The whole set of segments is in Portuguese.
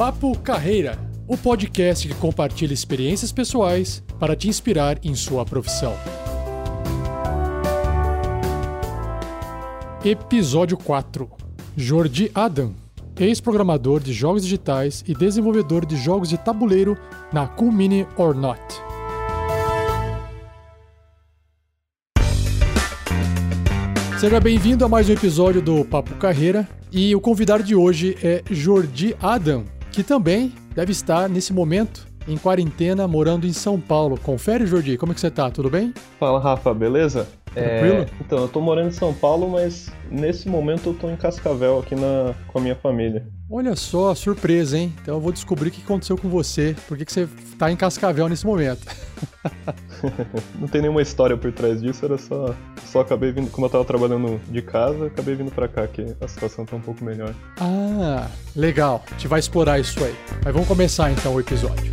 Papo Carreira, o podcast que compartilha experiências pessoais para te inspirar em sua profissão. Episódio 4 Jordi Adam, ex-programador de jogos digitais e desenvolvedor de jogos de tabuleiro na Cool Mini or Not. Seja bem-vindo a mais um episódio do Papo Carreira e o convidado de hoje é Jordi Adam, que também deve estar nesse momento em quarentena morando em São Paulo. Confere, Jordi, como é que você tá? Tudo bem? Fala, Rafa, beleza? Tranquilo? É, então, eu tô morando em São Paulo, mas nesse momento eu tô em Cascavel aqui na, com a minha família. Olha só, surpresa, hein? Então eu vou descobrir o que aconteceu com você. Por que, que você tá em Cascavel nesse momento? Não tem nenhuma história por trás disso, era só. Só acabei vindo. Como eu tava trabalhando de casa, acabei vindo pra cá, que a situação tá um pouco melhor. Ah, legal. A gente vai explorar isso aí. Mas vamos começar então o episódio.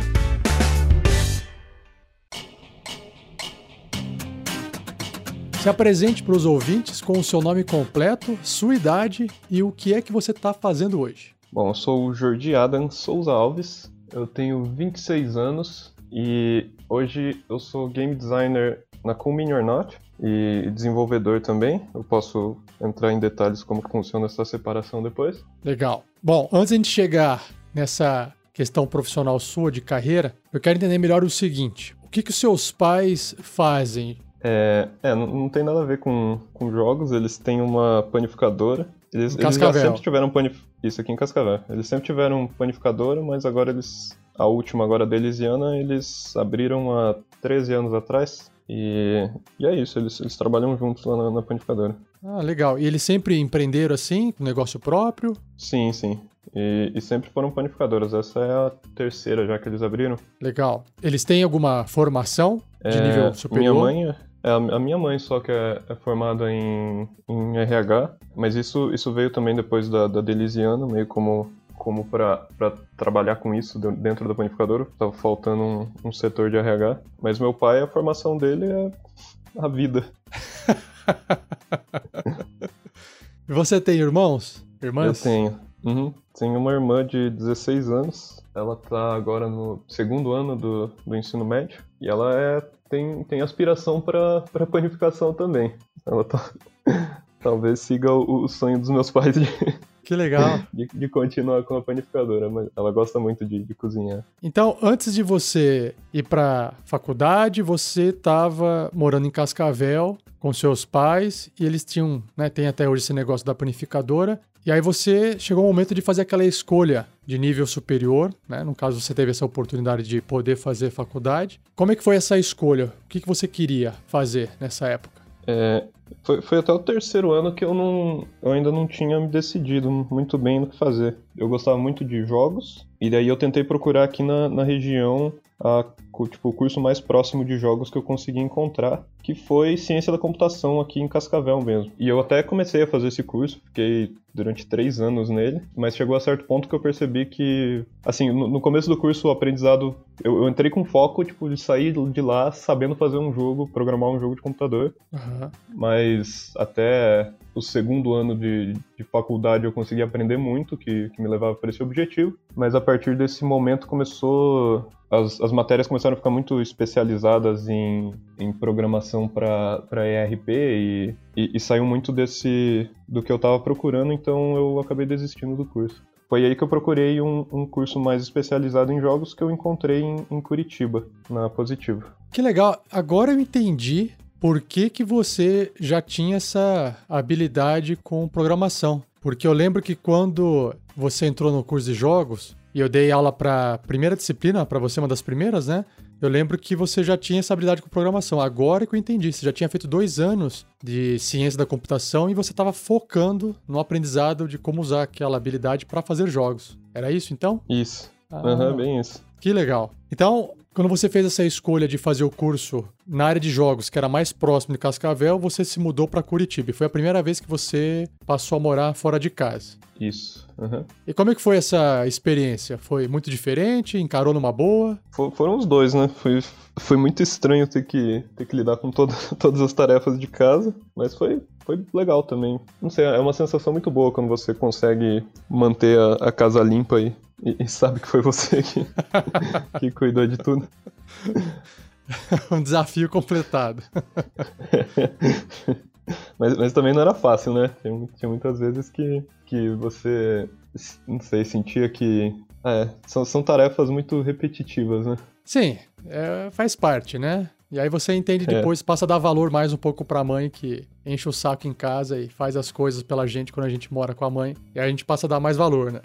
Se apresente para os ouvintes com o seu nome completo, sua idade e o que é que você está fazendo hoje. Bom, eu sou o Jordi Adam Souza Alves, eu tenho 26 anos e hoje eu sou game designer na Cool Mini or Not e desenvolvedor também. Eu posso entrar em detalhes como funciona essa separação depois. Legal. Bom, antes de chegar nessa questão profissional sua de carreira, eu quero entender melhor o seguinte: o que, que os seus pais fazem? É, é não, não tem nada a ver com, com jogos, eles têm uma panificadora. Eles, eles sempre tiveram panif... Isso aqui em Cascavel. Eles sempre tiveram panificadora, mas agora eles. A última agora deles, Iana, eles abriram há 13 anos atrás. E, e é isso, eles, eles trabalham juntos lá na, na panificadora. Ah, legal. E eles sempre empreenderam assim, com negócio próprio? Sim, sim. E, e sempre foram panificadoras. Essa é a terceira já que eles abriram. Legal. Eles têm alguma formação de É, nível superior? Minha mãe, é a, minha mãe só que é, é formada em, em RH, mas isso, isso veio também depois da, da Delisiana, meio como, como para trabalhar com isso de- dentro da panificadora. Tava faltando um, um setor de RH. Mas meu pai, a formação dele é a vida. E você tem irmãos? Eu Irmãs? tenho. Uhum. Tenho uma irmã de 16 anos. Ela tá agora no segundo ano do, do ensino médio. E ela é, tem, tem aspiração para panificação também. Ela tá, talvez siga o, o sonho dos meus pais de, Que legal. de, de continuar com a panificadora. Mas ela gosta muito de, de cozinhar. Então, antes de você ir para faculdade, você estava morando em Cascavel com seus pais e eles tinham, né, tem até hoje esse negócio da panificadora. E aí você chegou o momento de fazer aquela escolha de nível superior, né? No caso, você teve essa oportunidade de poder fazer faculdade. Como é que foi essa escolha? O que, que você queria fazer nessa época? É, foi, foi até o terceiro ano que eu não eu ainda não tinha me decidido muito bem no que fazer. Eu gostava muito de jogos, e daí eu tentei procurar aqui na, na região a, tipo, o curso mais próximo de jogos que eu consegui encontrar, que foi Ciência da Computação aqui em Cascavel mesmo. E eu até comecei a fazer esse curso, fiquei durante três anos nele, mas chegou a certo ponto que eu percebi que, assim, no, no começo do curso o aprendizado, eu, eu entrei com foco, tipo, de sair de lá sabendo fazer um jogo, programar um jogo de computador, Aham. mas até o segundo ano de, de faculdade eu consegui aprender muito, que, que me levava para esse objetivo. Mas a partir desse momento começou. As, as matérias começaram a ficar muito especializadas em, em programação para ERP e, e, e saiu muito desse do que eu estava procurando, então eu acabei desistindo do curso. Foi aí que eu procurei um, um curso mais especializado em jogos que eu encontrei em, em Curitiba, na Positivo. Que legal. Agora eu entendi por que, que você já tinha essa habilidade com programação. Porque eu lembro que quando você entrou no curso de jogos, e eu dei aula para primeira disciplina, para você uma das primeiras, né? Eu lembro que você já tinha essa habilidade com programação. Agora que eu entendi, você já tinha feito dois anos de ciência da computação e você estava focando no aprendizado de como usar aquela habilidade para fazer jogos. Era isso então? Isso. Ah. Aham, bem isso. Que legal. Então, quando você fez essa escolha de fazer o curso na área de jogos, que era mais próximo de Cascavel, você se mudou para Curitiba. Foi a primeira vez que você passou a morar fora de casa. Isso. aham. E como é que foi essa experiência? Foi muito diferente? Encarou numa boa? For- Foram os dois, né? Foi, foi muito estranho ter que, ter que lidar com toda- todas as tarefas de casa, mas foi, foi legal também. Não sei, é uma sensação muito boa quando você consegue manter a, a casa limpa e, E, e sabe que foi você que, que cuidou de tudo. um desafio completado. mas, mas também não era fácil, né? Tinha, tinha muitas vezes que, que você, não sei, sentia que. É, são, são tarefas muito repetitivas, né? Sim, é, faz parte, né? E aí você entende é. depois, é. passa a dar valor mais um pouco pra mãe que enche o saco em casa e faz as coisas pela gente quando a gente mora com a mãe. E aí a gente passa a dar mais valor, né?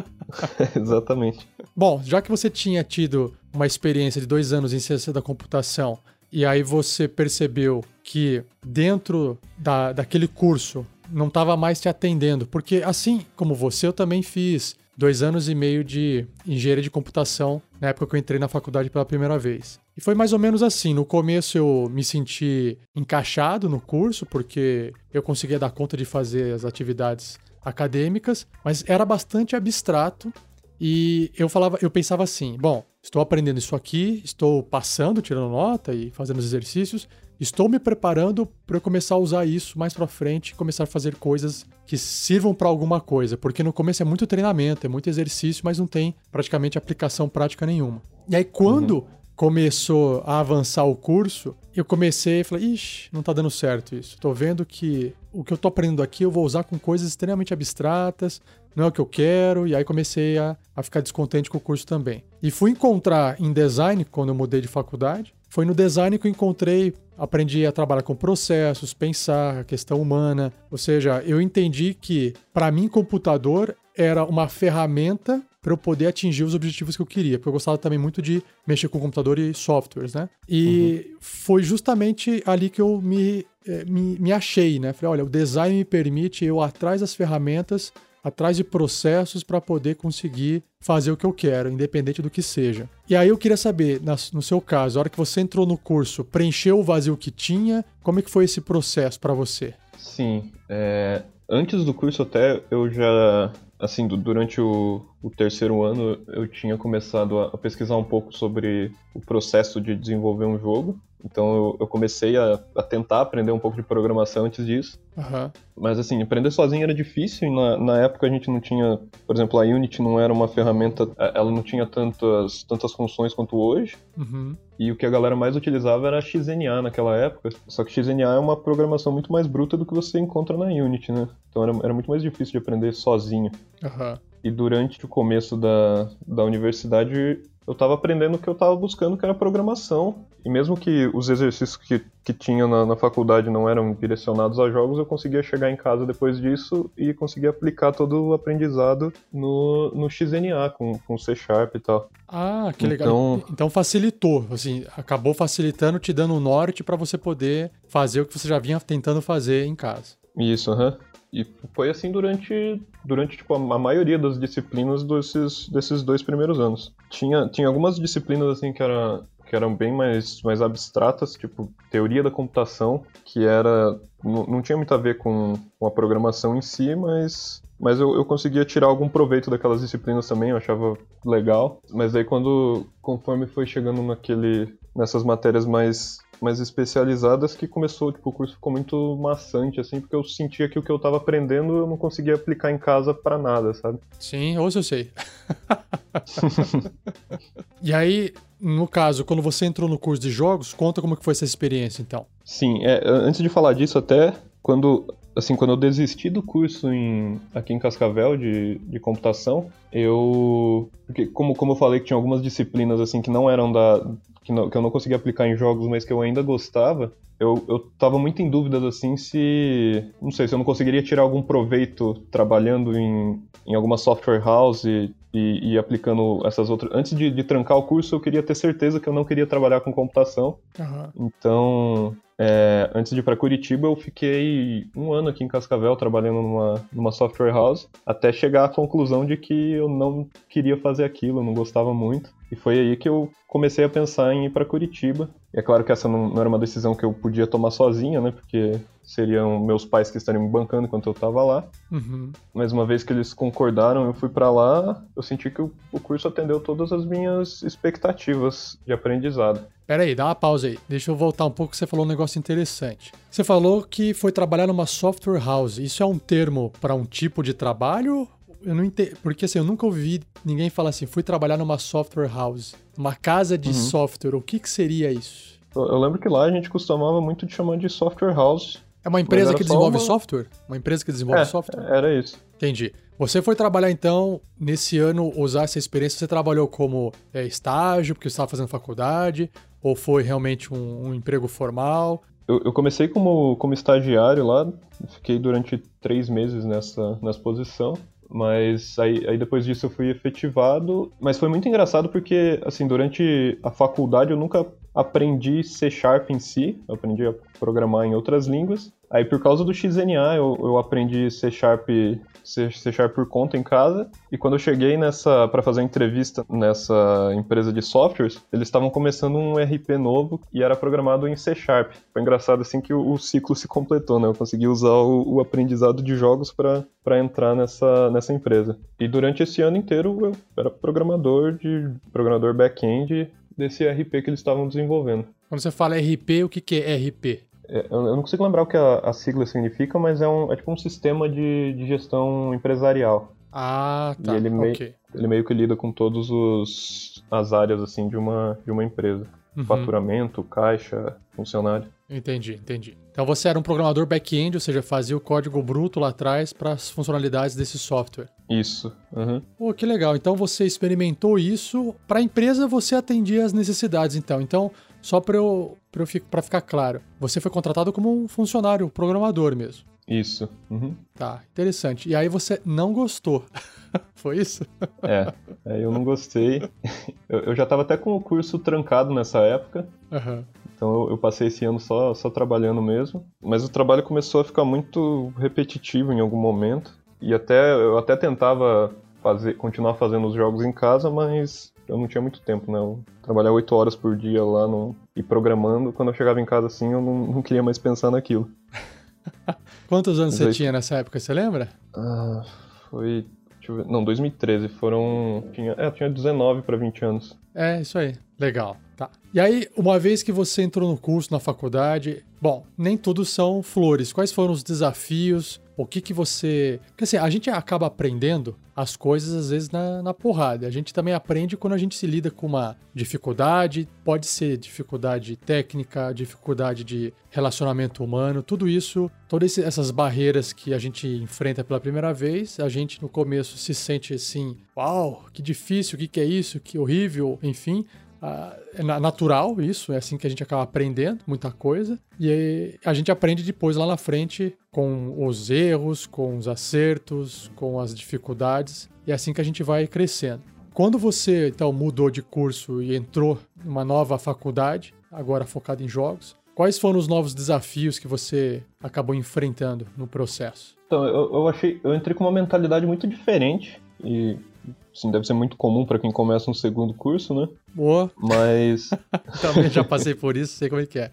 Exatamente. Bom, já que você tinha tido uma experiência de dois anos em ciência da computação e aí você percebeu que dentro da, daquele curso não estava mais te atendendo, porque assim como você, eu também fiz dois anos e meio de engenharia de computação na época que eu entrei na faculdade pela primeira vez. E foi mais ou menos assim. No começo eu me senti encaixado no curso, porque eu conseguia dar conta de fazer as atividades acadêmicas, mas era bastante abstrato. E eu falava, eu pensava assim: bom, estou aprendendo isso aqui, estou passando, tirando nota e fazendo os exercícios, estou me preparando para eu começar a usar isso mais para frente, começar a fazer coisas que sirvam para alguma coisa, porque no começo é muito treinamento, é muito exercício, mas não tem praticamente aplicação prática nenhuma. E aí quando uhum começou a avançar o curso, eu comecei e falei, ixi, não tá dando certo isso. Tô vendo que o que eu tô aprendendo aqui eu vou usar com coisas extremamente abstratas, não é o que eu quero, e aí comecei a, a ficar descontente com o curso também. E fui encontrar em design, quando eu mudei de faculdade, foi no design que eu encontrei, aprendi a trabalhar com processos, pensar, a questão humana, ou seja, eu entendi que, para mim, computador era uma ferramenta para eu poder atingir os objetivos que eu queria, porque eu gostava também muito de mexer com computador e softwares, né? E uhum. foi justamente ali que eu me, eh, me, me achei, né? Falei, olha, o design me permite eu atrás das ferramentas, atrás de processos para poder conseguir fazer o que eu quero, independente do que seja. E aí eu queria saber, no seu caso, a hora que você entrou no curso, preencheu o vazio que tinha, como é que foi esse processo para você? Sim, é, antes do curso até eu já assim, durante o, o, terceiro ano eu tinha começado a, pesquisar um pouco sobre o processo de desenvolver um jogo. Então eu, comecei a, a, tentar aprender um pouco de programação antes disso. Uhum. Mas assim, aprender sozinho era difícil na, na época a gente não tinha, por exemplo, a Unity não era uma ferramenta, ela não tinha tantas, tantas funções quanto hoje. Uhum. E o que a galera mais utilizava era XNA naquela época. Só que XNA é uma programação muito mais bruta do que você encontra na Unity, né? Então era, era muito mais difícil de aprender sozinho. Uhum. E durante o começo da, da universidade eu estava aprendendo o que eu estava buscando, que era programação. E mesmo que os exercícios que, que tinha na, na, faculdade não eram direcionados a jogos, eu conseguia chegar em casa depois disso e conseguia aplicar todo o aprendizado no, no XNA, com, com C Sharp e tal. Ah, que legal. Então, então facilitou, assim, acabou facilitando, te dando um norte para você poder fazer o que você já vinha tentando fazer em casa. Isso, aham. Uhum. E foi assim durante, durante tipo, a maioria das disciplinas desses, desses dois primeiros anos. Tinha, tinha algumas disciplinas assim que, era, que eram bem mais, mais abstratas, tipo teoria da computação, que era não, não tinha muito a ver com, com a programação em si, mas mas eu, eu conseguia tirar algum proveito daquelas disciplinas também, eu achava legal. Mas aí quando, conforme foi chegando naquele, nessas matérias mais mais especializadas que começou, tipo, o curso ficou muito maçante, assim, porque eu sentia que o que eu tava aprendendo eu não conseguia aplicar em casa para nada, sabe? Sim, hoje eu sei. e aí, no caso, quando você entrou no curso de jogos, conta como que foi essa experiência, então. Sim, é, antes de falar disso, até quando assim, quando eu desisti do curso em, aqui em Cascavel de, de computação, eu. Porque, como, como eu falei que tinha algumas disciplinas assim que não eram da, que, não, que eu não conseguia aplicar em jogos, mas que eu ainda gostava, eu, eu tava muito em dúvidas assim se. Não sei, se eu não conseguiria tirar algum proveito trabalhando em, em alguma software house e, e, e aplicando essas outras. Antes de, de, trancar o curso, eu queria ter certeza que eu não queria trabalhar com computação. Uhum. Então, é, antes de ir para Curitiba, eu fiquei um ano aqui em Cascavel trabalhando numa, numa software house, até chegar à conclusão de que eu não queria fazer aquilo, eu não gostava muito. E foi aí que eu comecei a pensar em ir para Curitiba. E é claro que essa não, não, era uma decisão que eu podia tomar sozinha, né? Porque seriam meus pais que estariam me bancando enquanto eu estava lá. Uhum. Mas uma vez que eles concordaram, eu fui para lá, eu senti que o, o curso atendeu todas as minhas expectativas de aprendizado. Pera aí, dá uma pausa aí. Deixa eu voltar um pouco, você falou um negócio interessante. Você falou que foi trabalhar numa software house. Isso é um termo para um tipo de trabalho eu não entendo. Porque assim, eu nunca ouvi ninguém falar assim, fui trabalhar numa software house, uma casa de uhum. software. O que, que seria isso? Eu lembro que lá a gente costumava muito de chamar de software house. É uma empresa que desenvolve uma... software? Uma empresa que desenvolve é, software? Era isso. Entendi. Você foi trabalhar então, nesse ano, usar essa experiência, você trabalhou como é, estágio, porque você estava fazendo faculdade, ou foi realmente um, um emprego formal? Eu, eu, comecei como, como estagiário lá, fiquei durante três meses nessa, nessa posição. Mas aí, aí depois disso eu fui efetivado. Mas foi muito engraçado porque, assim, durante a faculdade eu nunca aprendi C Sharp em si, eu aprendi a programar em outras línguas. Aí por causa do XNA eu, eu aprendi C Sharp, C, C Sharp por conta em casa. E quando eu cheguei nessa para fazer a entrevista nessa empresa de softwares, eles estavam começando um RP novo e era programado em C Sharp. Foi engraçado assim que o, o ciclo se completou, né? Eu consegui usar o, o aprendizado de jogos para entrar nessa, nessa empresa. E durante esse ano inteiro eu era programador de programador back-end desse RP que eles estavam desenvolvendo. Quando você fala RP, o que, que é RP? É, eu não consigo lembrar o que a, a sigla significa, mas é, um, é tipo um sistema de, de gestão empresarial. Ah, tá. E ele, meio, okay. ele meio que lida com todas as áreas assim de uma, de uma empresa. Uhum. Faturamento, caixa, funcionário. Entendi, entendi. Então você era um programador back-end, ou seja, fazia o código bruto lá atrás para as funcionalidades desse software. Isso. Uhum. Pô, que legal. Então você experimentou isso. Para a empresa você atendia as necessidades, então. Então, só para eu, pra ficar claro, você foi contratado como um funcionário, programador mesmo. Isso. Uhum. Tá, interessante. E aí você não gostou. Foi isso? É, é, eu não gostei. Eu, eu já estava até com o curso trancado nessa época. Uhum. Então eu, eu, passei esse ano só, só trabalhando mesmo. Mas o trabalho começou a ficar muito repetitivo em algum momento. E até eu até tentava fazer, continuar fazendo os jogos em casa, mas eu não tinha muito tempo, né? Eu trabalhava oito horas por dia lá no, e programando. Quando eu chegava em casa assim, eu não, não queria mais pensar naquilo. Quantos anos você tinha nessa época, você lembra? Ah, foi. Ver, não, 2013. Foram. Tinha, é, tinha 19 para 20 anos. É, isso aí. Legal. Tá. E aí, uma vez que você entrou no curso, na faculdade, bom, nem tudo são flores. Quais foram os desafios? O que que você. Porque assim, a gente acaba aprendendo as coisas às vezes na, na porrada. A gente também aprende quando a gente se lida com uma dificuldade, pode ser dificuldade técnica, dificuldade de relacionamento humano, tudo isso, todas essas barreiras que a gente enfrenta pela primeira vez, a gente no começo se sente assim, uau, que difícil, o que, que é isso, que horrível, enfim é natural isso, é assim que a gente acaba aprendendo muita coisa. E a gente aprende depois lá na frente com os erros, com os acertos, com as dificuldades. E é assim que a gente vai crescendo. Quando você então mudou de curso e entrou numa nova faculdade, agora focada em jogos, quais foram os novos desafios que você acabou enfrentando no processo? Então, eu, eu achei, eu entrei com uma mentalidade muito diferente e Assim, deve ser muito comum para quem começa um segundo curso, né? Boa. Mas. Também já passei por isso, sei como é que é.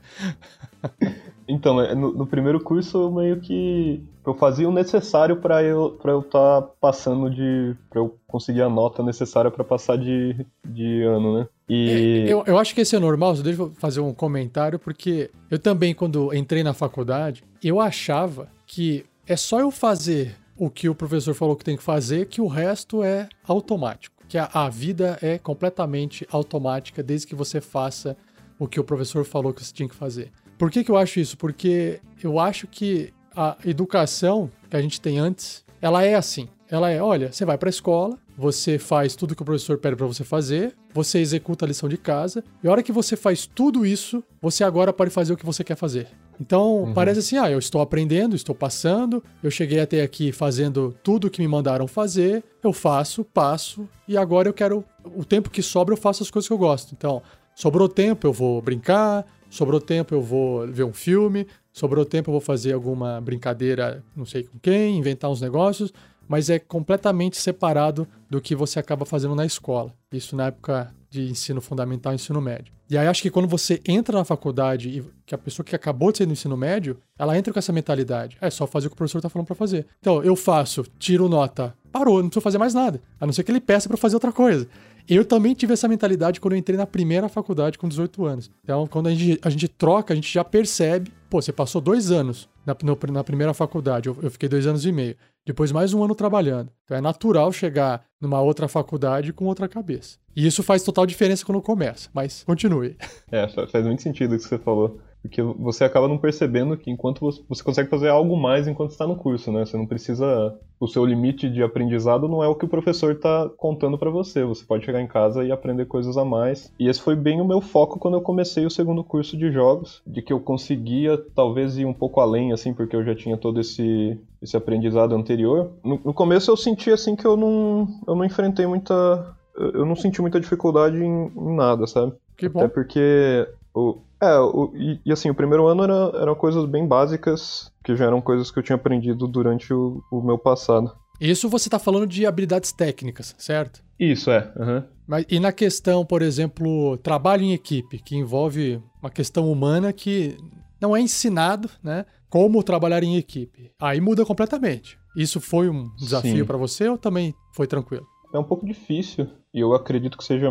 então, é, no, no, primeiro curso eu meio que. Eu fazia o necessário para eu para eu estar tá passando de. para eu conseguir a nota necessária para passar de, de ano, né? E... É, eu, eu acho que esse é normal, deixa eu fazer um comentário, porque eu também, quando entrei na faculdade, eu achava que é só eu fazer o que o professor falou que tem que fazer, que o resto é automático. Que a, a vida é completamente automática desde que você faça o que o professor falou que você tinha que fazer. Por que, que eu acho isso? Porque eu acho que a educação que a gente tem antes, ela é assim. Ela é, olha, você vai para a escola, você faz tudo que o professor pede para você fazer, você executa a lição de casa, e a hora que você faz tudo isso, você agora pode fazer o que você quer fazer. Então, uhum. parece assim, ah, eu estou aprendendo, estou passando, eu cheguei até aqui fazendo tudo o que me mandaram fazer, eu faço, passo, e agora eu quero, o tempo que sobra eu faço as coisas que eu gosto. Então, sobrou tempo, eu vou brincar, sobrou tempo, eu vou ver um filme, sobrou tempo, eu vou fazer alguma brincadeira, não sei com quem, inventar uns negócios, mas é completamente separado do que você acaba fazendo na escola. Isso na época de ensino fundamental e ensino médio. E aí acho que quando você entra na faculdade e que a pessoa que acabou de sair do ensino médio, ela entra com essa mentalidade. É só fazer o que o professor está falando para fazer. Então, eu faço, tiro nota, parou, não preciso fazer mais nada. A não ser que ele peça para fazer outra coisa. Eu também tive essa mentalidade quando eu entrei na primeira faculdade com 18 anos. Então, quando a gente, a gente troca, a gente já percebe pô, você passou dois anos na, no, na primeira faculdade, eu, eu fiquei dois anos e meio. Depois mais um ano trabalhando. Então é natural chegar numa outra faculdade com outra cabeça. E isso faz total diferença quando começa, mas continue. É, faz muito sentido isso que você falou. Porque você acaba não percebendo que enquanto você, você consegue fazer algo mais enquanto está no curso, né? Você não precisa. O seu limite de aprendizado não é o que o professor está contando para você. Você pode chegar em casa e aprender coisas a mais. E esse foi bem o meu foco quando eu comecei o segundo curso de jogos, de que eu conseguia talvez ir um pouco além, assim, porque eu já tinha todo esse, esse aprendizado anterior. No, no começo eu senti assim que eu não, eu não enfrentei muita. Eu não senti muita dificuldade em, em nada, sabe? Que bom. Até porque o, é, o, e, e, assim, o primeiro ano era, eram coisas bem básicas, que já eram coisas que eu tinha aprendido durante o, o meu passado. Isso você está falando de habilidades técnicas, certo? Isso, é. Uhum. Mas, e na questão, por exemplo, trabalho em equipe, que envolve uma questão humana que não é ensinado, né? Como trabalhar em equipe. Aí muda completamente. Isso foi um desafio para você ou também foi tranquilo? É um pouco difícil, e eu acredito que seja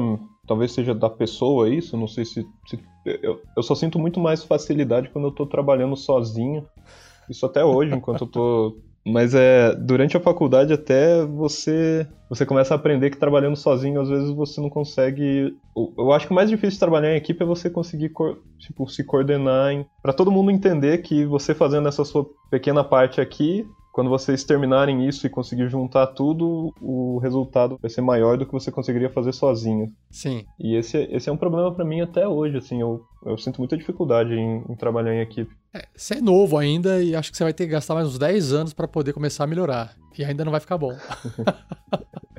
talvez seja da pessoa isso, não sei se. se eu, eu, só sinto muito mais facilidade quando eu tô trabalhando sozinho. Isso até hoje, enquanto eu tô. Mas é. Durante a faculdade até você. Você começa a aprender que trabalhando sozinho, às vezes você não consegue. Eu, acho que o mais difícil de trabalhar em equipe é você conseguir tipo, se coordenar em... para todo mundo entender que você fazendo essa sua pequena parte aqui, quando vocês terminarem isso e conseguir juntar tudo, o resultado vai ser maior do que você conseguiria fazer sozinho. Sim. E esse, esse é um problema para mim até hoje, assim, eu, eu sinto muita dificuldade em, em trabalhar em equipe. É, você é novo ainda e acho que você vai ter que gastar mais uns 10 anos para poder começar a melhorar. E ainda não vai ficar bom.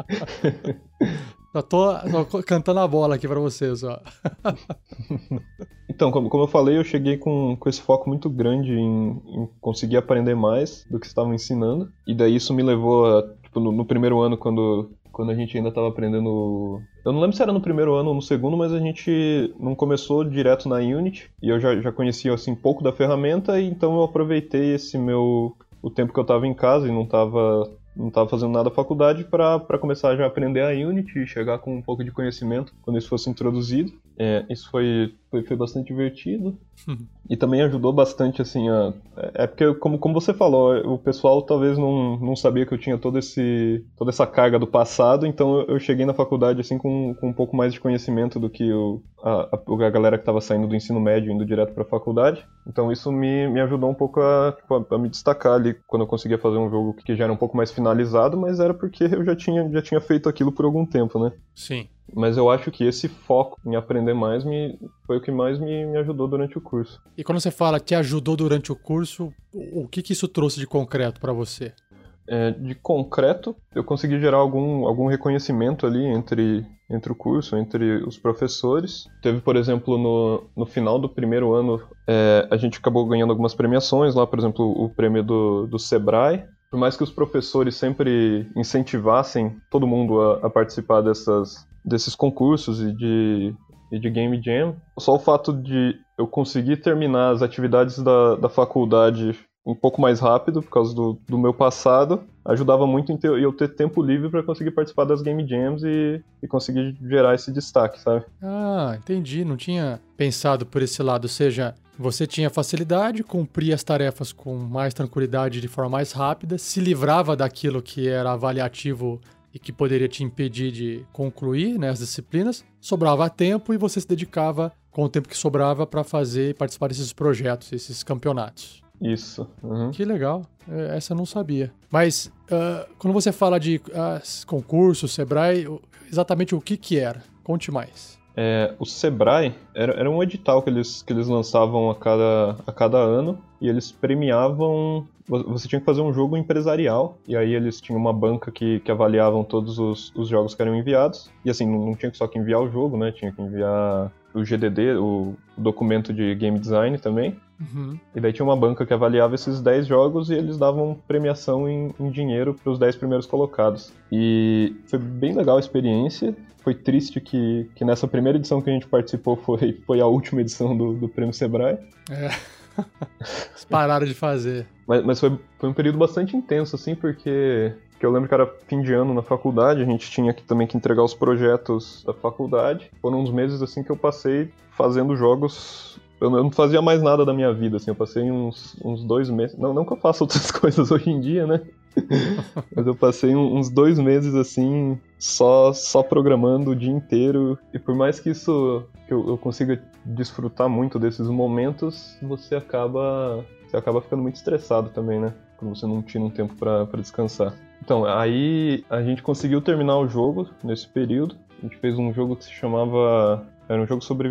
Só tô, tô, cantando a bola aqui para vocês, ó. então, como, como eu falei, eu cheguei com, com esse foco muito grande em, em conseguir aprender mais do que estavam ensinando. E daí isso me levou a, tipo, no, no primeiro ano, quando, quando a gente ainda estava aprendendo. Eu não lembro se era no primeiro ano ou no segundo, mas a gente não começou direto na Unity. E eu já, já conhecia assim pouco da ferramenta, então eu aproveitei esse meu. o tempo que eu estava em casa e não estava não estava fazendo nada na faculdade para começar já a aprender a Unity chegar com um pouco de conhecimento quando isso fosse introduzido. É, isso foi, foi, foi bastante divertido e também ajudou bastante, assim, a... É porque, como, como você falou, o pessoal talvez não, não sabia que eu tinha todo esse, toda essa carga do passado, então eu cheguei na faculdade, assim, com, com um pouco mais de conhecimento do que o, a, a, galera que estava saindo do ensino médio indo direto para a faculdade. Então isso me, me ajudou um pouco a, tipo, a, a, me destacar ali quando eu conseguia fazer um jogo que já era um pouco mais finalizado, mas era porque eu já tinha, já tinha feito aquilo por algum tempo, né? Sim. Mas eu acho que esse foco em aprender mais me, foi o que mais me, me ajudou durante o curso. E quando você fala que ajudou durante o curso, o que, que isso trouxe de concreto para você? É, de concreto, eu consegui gerar algum, algum reconhecimento ali entre, entre o curso, entre os professores. Teve, por exemplo, no, no final do primeiro ano, é, a gente acabou ganhando algumas premiações lá, por exemplo, o prêmio do, do Sebrae, por mais que os professores sempre incentivassem todo mundo a, a participar dessas, desses concursos e de, e de Game Jam, só o fato de eu conseguir terminar as atividades da, da faculdade um pouco mais rápido por causa do, do meu passado ajudava muito em ter, eu ter tempo livre para conseguir participar das Game Jams e, e conseguir gerar esse destaque, sabe? Ah, entendi. Não tinha pensado por esse lado. Ou seja, você tinha facilidade, cumpria as tarefas com mais tranquilidade de forma mais rápida, se livrava daquilo que era avaliativo e que poderia te impedir de concluir né, as disciplinas, sobrava tempo e você se dedicava com o tempo que sobrava para fazer e participar desses projetos, esses campeonatos. Isso. Uhum. Que legal. É, essa eu não sabia. Mas uh, quando você fala de uh, concurso, Sebrae, exatamente o que que era? Conte mais. É, o Sebrae era, era um edital que eles, que eles lançavam a cada, a cada ano e eles premiavam. Você tinha que fazer um jogo empresarial, e aí eles tinham uma banca que, que avaliavam todos os, os jogos que eram enviados. E assim, não, não tinha só que enviar o jogo, né? Tinha que enviar o GDD, o documento de game design também. Uhum. E daí tinha uma banca que avaliava esses 10 jogos e eles davam premiação em, em dinheiro para os 10 primeiros colocados. E foi bem legal a experiência. Foi triste que, que nessa primeira edição que a gente participou foi, foi a última edição do, do Prêmio Sebrae. É. Eles pararam de fazer. Mas, mas foi, foi um período bastante intenso, assim, porque que eu lembro que era fim de ano na faculdade, a gente tinha que, também que entregar os projetos da faculdade. Foram uns meses assim que eu passei fazendo jogos eu não fazia mais nada da minha vida, assim, eu passei uns, uns dois meses, não, não que eu faça outras coisas hoje em dia, né? Mas eu passei uns dois meses, assim, só, só programando o dia inteiro, e por mais que isso, que eu, eu consiga desfrutar muito desses momentos, você acaba, você acaba ficando muito estressado também, né? Quando você não tira um tempo para descansar. Então, aí a gente conseguiu terminar o jogo nesse período. A gente fez um jogo que se chamava. Era um jogo sobre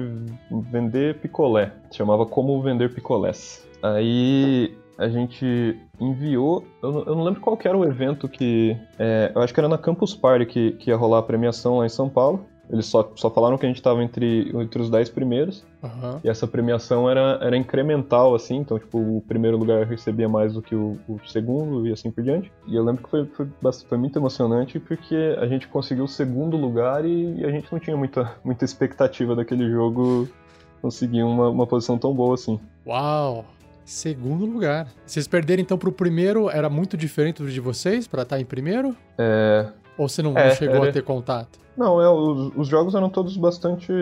vender picolé. Se chamava Como Vender Picolés. Aí a gente enviou. Eu eu não lembro qual era o evento que. É, eu acho que era na Campus Party que, que ia rolar a premiação lá em São Paulo. Eles só, só falaram que a gente estava entre, entre os 10 primeiros. Uhum. E essa premiação era, era incremental, assim. Então, tipo, o primeiro lugar recebia mais do que o, o segundo e assim por diante. E eu lembro que foi, foi, foi, muito emocionante porque a gente conseguiu o segundo lugar e, e a gente não tinha muita, muita expectativa daquele jogo conseguir uma, uma posição tão boa assim. Uau! Segundo lugar. Vocês perderam então pro primeiro, era muito diferente do de vocês para estar tá em primeiro? É. Ou você não, é, não chegou era... a ter contato? Não, é, os, os jogos eram todos bastante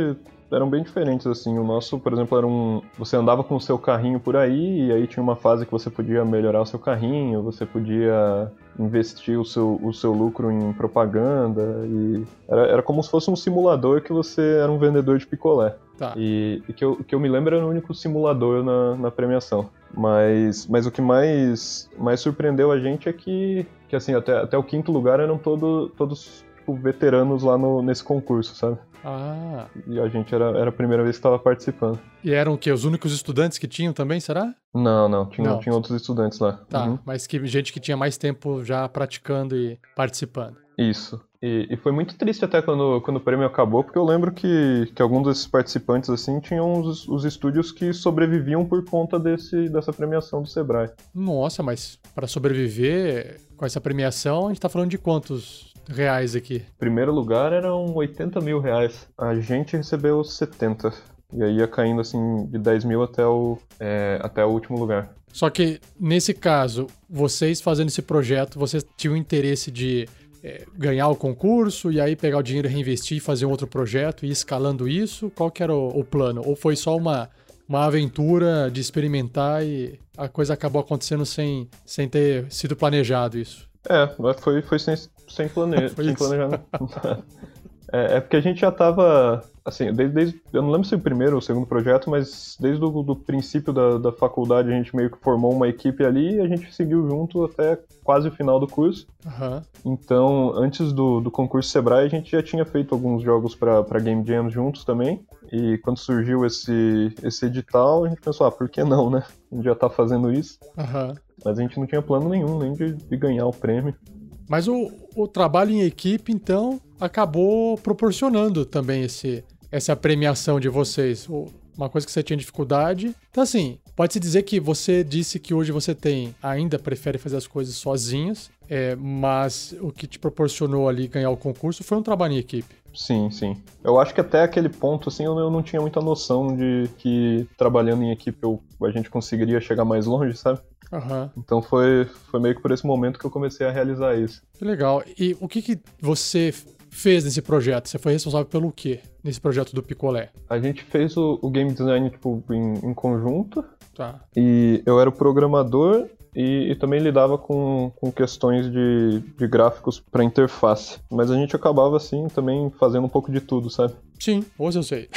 eram bem diferentes, assim. O nosso, por exemplo, era um. Você andava com o seu carrinho por aí, e aí tinha uma fase que você podia melhorar o seu carrinho, você podia investir o seu, o seu lucro em propaganda, e era, era como se fosse um simulador que você era um vendedor de picolé. Tá. E, e que, eu, que eu me lembro era o único simulador na, na premiação. Mas, mas o que mais, mais surpreendeu a gente é que, que assim, até, até o quinto lugar eram todo, todos tipo, veteranos lá no, nesse concurso, sabe? Ah. E a gente era, era a primeira vez que estava participando. E eram o quê? Os únicos estudantes que tinham também, será? Não, não. Tinha, não. tinha outros estudantes lá. Tá, uhum. mas que gente que tinha mais tempo já praticando e participando. Isso. E, e, foi muito triste até quando, quando o prêmio acabou, porque eu lembro que, que alguns desses participantes, assim, tinham os, os estúdios que sobreviviam por conta desse, dessa premiação do Sebrae. Nossa, mas para sobreviver com essa premiação, a gente tá falando de quantos reais aqui? Primeiro lugar eram 80 mil reais. A gente recebeu 70. E aí ia caindo assim de 10 mil até o, é, até o último lugar. Só que nesse caso, vocês fazendo esse projeto, vocês tinham interesse de é, ganhar o concurso e aí pegar o dinheiro, reinvestir, fazer um outro projeto e ir escalando isso? Qual que era o, o plano? Ou foi só uma, uma aventura de experimentar e a coisa acabou acontecendo sem, sem ter sido planejado isso? É, foi, foi sem, sem, plane... sem planejamento. é, é porque a gente já estava assim, desde, desde, eu não lembro se o primeiro ou o segundo projeto, mas desde o do princípio da, da faculdade a gente meio que formou uma equipe ali e a gente seguiu junto até quase o final do curso. Uhum. Então, antes do, do concurso Sebrae, a gente já tinha feito alguns jogos para Game Jam juntos também. E quando surgiu esse, esse edital, a gente pensou, ah, por que não, né? A gente já tá fazendo isso. Uhum. Mas a gente não tinha plano nenhum, nem de, de ganhar o prêmio. Mas o, o trabalho em equipe, então, acabou proporcionando também esse, essa premiação de vocês. Uma coisa que você tinha dificuldade. Então, assim, pode-se dizer que você disse que hoje você tem, ainda prefere fazer as coisas sozinhas, é, mas o que te proporcionou ali ganhar o concurso foi um trabalho em equipe. Sim, sim. Eu acho que até aquele ponto, assim, eu não tinha muita noção de que trabalhando em equipe eu, a gente conseguiria chegar mais longe, sabe? Uhum. Então foi, foi meio que por esse momento que eu comecei a realizar isso. Que legal. E o que, que você fez nesse projeto? Você foi responsável pelo quê nesse projeto do Picolé? A gente fez o, o game design tipo, em, em, conjunto. Tá. E eu era o programador e, e também lidava com, com questões de, de gráficos para interface. Mas a gente acabava, assim, também fazendo um pouco de tudo, sabe? Sim, hoje eu sei.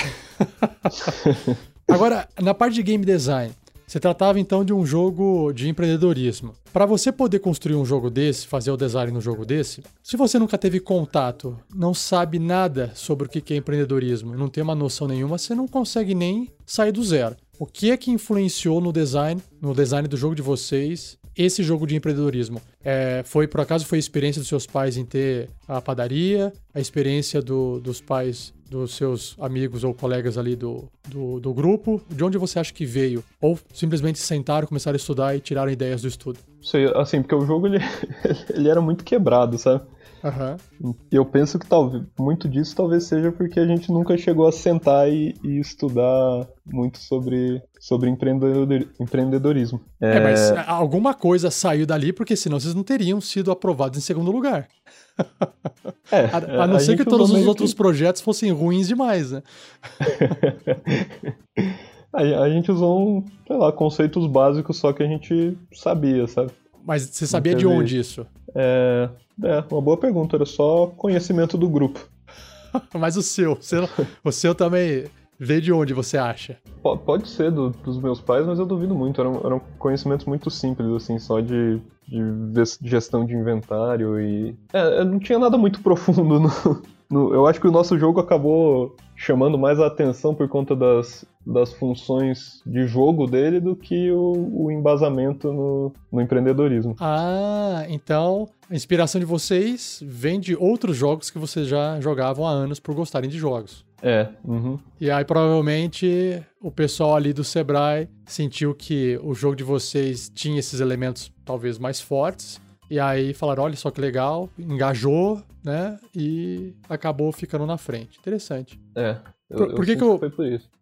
Agora, na parte de game design, se tratava então de um jogo de empreendedorismo. Para você poder construir um jogo desse, fazer o design no jogo desse, se você nunca teve contato, não sabe nada sobre o que é empreendedorismo, não tem uma noção nenhuma, você não consegue nem sair do zero. O que é que influenciou no design, no design do jogo de vocês, esse jogo de empreendedorismo? É, foi por acaso foi a experiência dos seus pais em ter a padaria, a experiência do, dos pais dos seus amigos ou colegas ali do, do, do, grupo? De onde você acha que veio? Ou simplesmente sentaram, começaram a estudar e tiraram ideias do estudo? Sei, assim, porque o jogo ele, ele era muito quebrado, sabe? Uhum. E eu penso que talvez muito disso talvez seja porque a gente nunca chegou a sentar e, e estudar muito sobre, sobre empreendedor, empreendedorismo. É... é, mas alguma coisa saiu dali, porque senão vocês não teriam sido aprovados em segundo lugar. É, a, a não a ser que todos os outros que... projetos fossem ruins demais, né? A, a gente usou, um, sei lá, conceitos básicos só que a gente sabia, sabe? Mas você sabia de onde isso? É, é, uma boa pergunta, era só conhecimento do grupo. Mas o seu, o seu, o seu também veio de onde você acha? Pode ser do, dos meus pais, mas eu duvido muito. Eram, eram conhecimentos muito simples, assim, só de, de gestão de inventário e. É, não tinha nada muito profundo no, no, eu acho que o nosso jogo acabou chamando mais a atenção por conta das, das funções de jogo dele do que o, o embasamento no, no, empreendedorismo. Ah, então a inspiração de vocês vem de outros jogos que vocês já jogavam há anos por gostarem de jogos. É. Uhum. E aí provavelmente o pessoal ali do Sebrae sentiu que o jogo de vocês tinha esses elementos talvez mais fortes e aí falaram, olha só que legal, engajou, né? E acabou ficando na frente. Interessante. É. Eu, por, por que, que eu, por,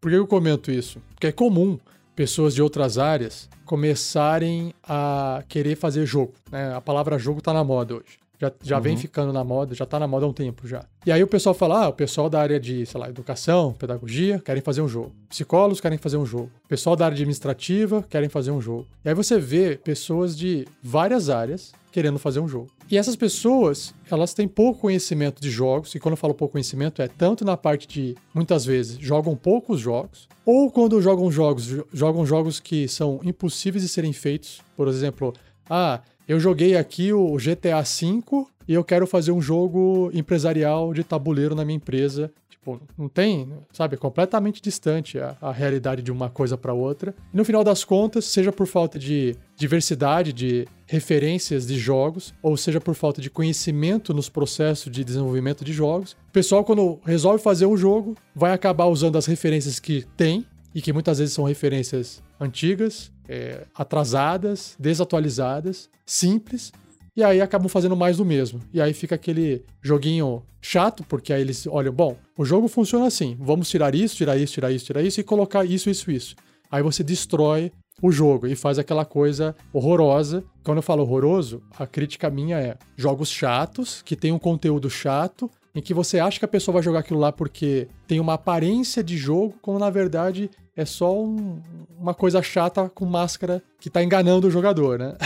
por que eu comento isso? Porque é comum pessoas de outras áreas começarem a querer fazer jogo. Né? A palavra jogo tá na moda hoje. Já, já uhum. vem ficando na moda, já tá na moda há um tempo já. E aí o pessoal fala, ah, o pessoal da área de, sei lá, educação, pedagogia, querem fazer um jogo. Psicólogos querem fazer um jogo. Pessoal da área administrativa querem fazer um jogo. E aí você vê pessoas de várias áreas querendo fazer um jogo. E essas pessoas, elas têm pouco conhecimento de jogos, e quando eu falo pouco conhecimento, é tanto na parte de, muitas vezes, jogam poucos jogos, ou quando jogam jogos, jogam jogos que são impossíveis de serem feitos. Por exemplo, ah, eu joguei aqui o GTA V e eu quero fazer um jogo empresarial de tabuleiro na minha empresa. Tipo, não tem, sabe, é completamente distante a, a realidade de uma coisa para outra. E no final das contas, seja por falta de diversidade de referências de jogos, ou seja por falta de conhecimento nos processos de desenvolvimento de jogos, o pessoal, quando resolve fazer um jogo, vai acabar usando as referências que tem, e que muitas vezes são referências antigas, é, atrasadas, desatualizadas, simples, e aí acabam fazendo mais do mesmo. E aí fica aquele joguinho chato, porque aí eles olham, bom, o jogo funciona assim, vamos tirar isso, tirar isso, tirar isso, tirar isso e colocar isso, isso, isso. Aí você destrói o jogo e faz aquela coisa horrorosa. Quando eu falo horroroso, a crítica minha é jogos chatos, que tem um conteúdo chato, em que você acha que a pessoa vai jogar aquilo lá porque tem uma aparência de jogo, quando na verdade é só um, uma coisa chata com máscara que tá enganando o jogador, né?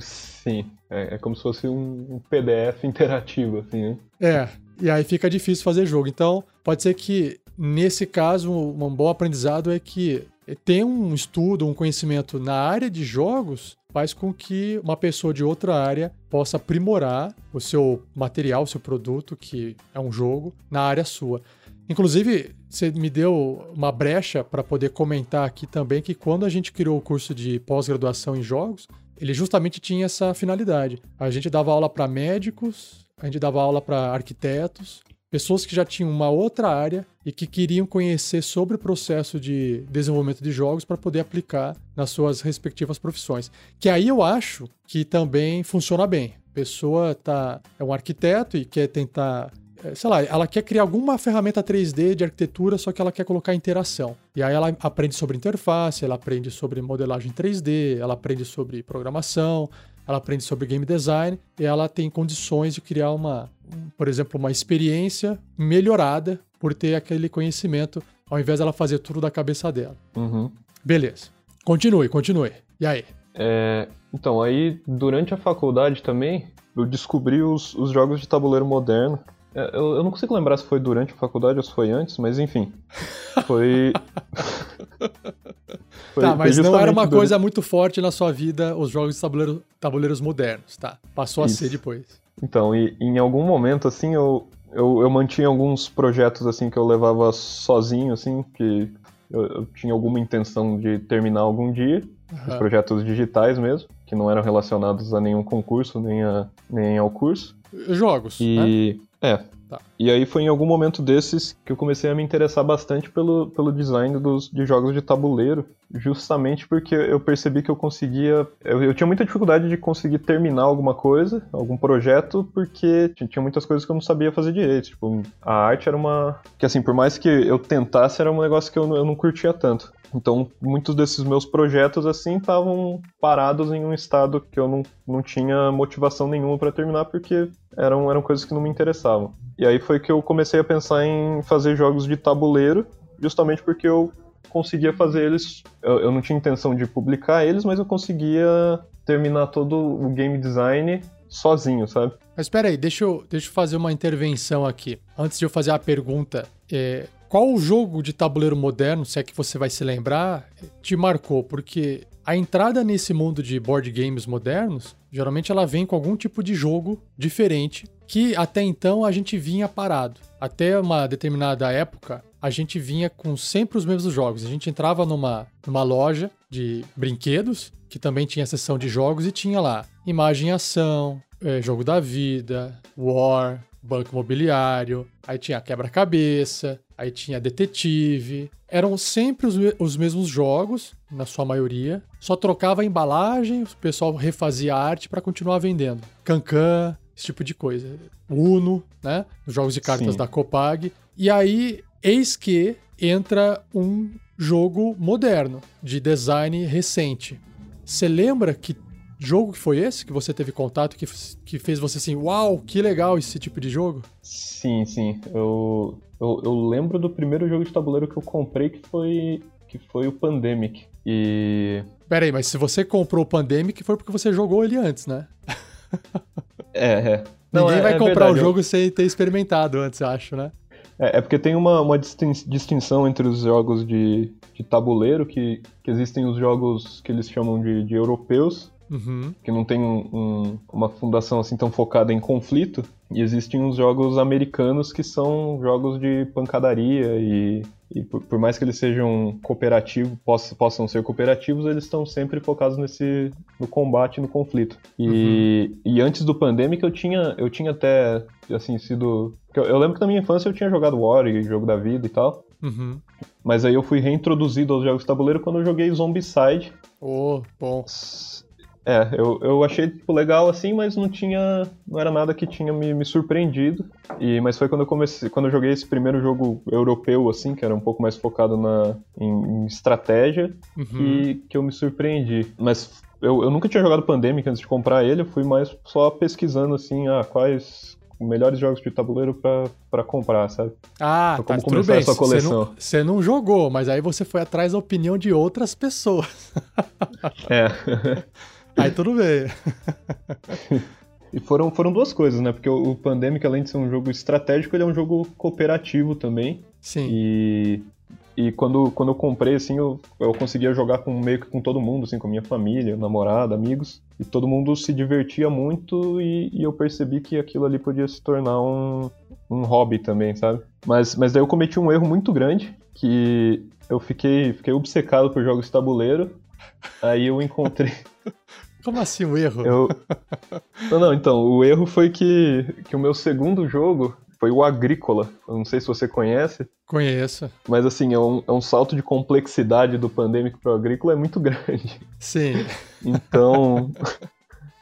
Sim, é, é, como se fosse um, PDF interativo, assim, né? É, e aí fica difícil fazer jogo. Então, pode ser que nesse caso, um bom aprendizado é que ter um estudo, um conhecimento na área de jogos faz com que uma pessoa de outra área possa aprimorar o seu material, o seu produto, que é um jogo, na área sua. Inclusive, você me deu uma brecha para poder comentar aqui também que quando a gente criou o curso de pós-graduação em jogos, ele justamente tinha essa finalidade. A gente dava aula para médicos, a gente dava aula para arquitetos, pessoas que já tinham uma outra área e que queriam conhecer sobre o processo de desenvolvimento de jogos para poder aplicar nas suas respectivas profissões. Que aí eu acho que também funciona bem. A pessoa tá, é um arquiteto e quer tentar sei lá, ela quer criar alguma ferramenta 3D de arquitetura, só que ela quer colocar interação. E aí ela aprende sobre interface, ela aprende sobre modelagem 3D, ela aprende sobre programação, ela aprende sobre game design e ela tem condições de criar uma, por exemplo, uma experiência melhorada por ter aquele conhecimento, ao invés dela fazer tudo da cabeça dela. Uhum. Beleza. Continue, continue. E aí? É, então, aí durante a faculdade também, eu descobri os, os jogos de tabuleiro moderno. É, eu, eu, não consigo lembrar se foi durante a faculdade ou se foi antes, mas enfim. Foi. foi tá, mas não era uma durante... coisa muito forte na sua vida os jogos de tabuleiro, tabuleiros modernos, tá? Passou Isso. a ser depois. Então, e em algum momento, assim, eu, eu, eu mantinha alguns projetos assim que eu levava sozinho, assim, que eu, eu tinha alguma intenção de terminar algum dia, uhum. os projetos digitais mesmo, que não eram relacionados a nenhum concurso, nem, a, nem ao curso. Jogos. E. Né? É, Tá. E aí foi em algum momento desses que eu comecei a me interessar bastante pelo, pelo design dos, de jogos de tabuleiro, justamente porque eu percebi que eu conseguia. Eu, eu tinha muita dificuldade de conseguir terminar alguma coisa, algum projeto, porque tinha muitas coisas que eu não sabia fazer direito. Tipo, a arte era uma. Que assim, por mais que eu tentasse, era um negócio que eu, eu não curtia tanto. Então, muitos desses meus projetos, assim, estavam parados em um estado que eu não, não tinha motivação nenhuma para terminar, porque eram, eram coisas que não me interessavam. E aí foi que eu comecei a pensar em fazer jogos de tabuleiro, justamente porque eu conseguia fazer eles. Eu, eu não tinha intenção de publicar eles, mas eu conseguia terminar todo o game design sozinho, sabe? Mas espera aí, deixa eu, deixa eu fazer uma intervenção aqui. Antes de eu fazer a pergunta, é, qual jogo de tabuleiro moderno, se é que você vai se lembrar, te marcou? Porque a entrada nesse mundo de board games modernos, geralmente ela vem com algum tipo de jogo diferente que até então a gente vinha parado. Até uma determinada época, a gente vinha com sempre os mesmos jogos. A gente entrava numa, numa loja de brinquedos, que também tinha seção de jogos, e tinha lá imagem e ação, é, jogo da vida, War, banco imobiliário, aí tinha quebra-cabeça, aí tinha detetive. Eram sempre os, os, mesmos jogos, na sua maioria. Só trocava a embalagem, o pessoal refazia a arte para continuar vendendo. Cancan, esse tipo de coisa. Uno, né? Os jogos de cartas Sim. da Copag. E aí, eis que entra um jogo moderno, de design recente. Você lembra que jogo que foi esse que você teve contato que, que fez você assim, uau, que legal esse tipo de jogo? Sim, sim. Eu, eu, eu lembro do primeiro jogo de tabuleiro que eu comprei que foi, que foi o Pandemic. E. Pera aí, mas se você comprou o Pandemic foi porque você jogou ele antes, né? é, é. Não, Ninguém é, vai é comprar verdade, o jogo sem ter experimentado antes, eu acho, né? É, é porque tem uma, uma distinção entre os jogos de, de tabuleiro, que, que existem os jogos que eles chamam de, de europeus, Uhum. que não tem um, um, uma fundação assim tão focada em conflito. E existem os jogos americanos que são jogos de pancadaria e, e por, por, mais que eles sejam cooperativos, possam, possam ser cooperativos, eles estão sempre focados nesse no combate, no conflito. E, uhum. e antes do Pandemic eu tinha eu tinha até assim sido eu, eu, lembro que na minha infância eu tinha jogado War, jogo da vida e tal. Uhum. Mas aí eu fui reintroduzido aos jogos de tabuleiro quando eu joguei Zombicide. Oh, bom. É, eu, eu achei tipo, legal assim, mas não tinha. não era nada que tinha me, me surpreendido. E, mas foi quando eu comecei. Quando eu joguei esse primeiro jogo europeu, assim, que era um pouco mais focado na, em, em estratégia, uhum. que, que eu me surpreendi. Mas eu, eu nunca tinha jogado Pandemic antes de comprar ele, eu fui mais só pesquisando assim, ah, quais melhores jogos de tabuleiro para comprar, sabe? Ah, tá, tudo bem. Você não, você não jogou, mas aí você foi atrás da opinião de outras pessoas. é. Aí tudo bem. E foram, foram duas coisas, né? Porque o, Pandemic, além de ser um jogo estratégico, ele é um jogo cooperativo também. Sim. E, e quando, quando eu comprei, assim, eu, eu conseguia jogar com meio que com todo mundo, assim, com minha família, namorada, amigos. E todo mundo se divertia muito e, e eu percebi que aquilo ali podia se tornar um, um hobby também, sabe? Mas, mas daí eu cometi um erro muito grande, que eu fiquei, fiquei obcecado por jogos de tabuleiro. Aí eu encontrei... Como assim o erro? Eu... Não, não, então, o erro foi que, que o meu segundo jogo foi o Agrícola. Eu não sei se você conhece. Conheço. Mas assim, é um, é um salto de complexidade do Pandemic pro Agrícola é muito grande. Sim. Então,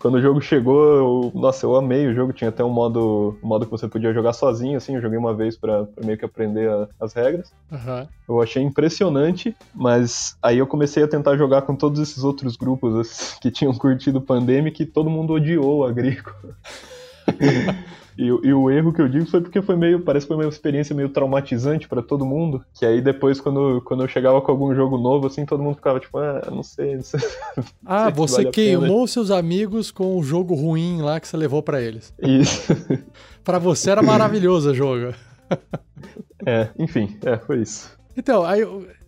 Quando o jogo chegou, eu, nossa, eu amei o jogo. Tinha até um modo, um modo que você podia jogar sozinho, assim. Eu joguei uma vez para meio que aprender a, as regras. Uhum. Eu achei impressionante, mas aí eu comecei a tentar jogar com todos esses outros grupos assim, que tinham curtido Pandemic e todo mundo odiou o Agrícola. E, e, o erro que eu digo foi porque foi meio, parece que foi uma experiência meio traumatizante para todo mundo. Que aí depois, quando, quando eu chegava com algum jogo novo, assim, todo mundo ficava tipo, ah, não sei. Não sei ah, sei você vale queimou seus amigos com o jogo ruim lá que você levou para eles. Isso. para você era maravilhoso o jogo. é, enfim, é, foi isso. Então, aí,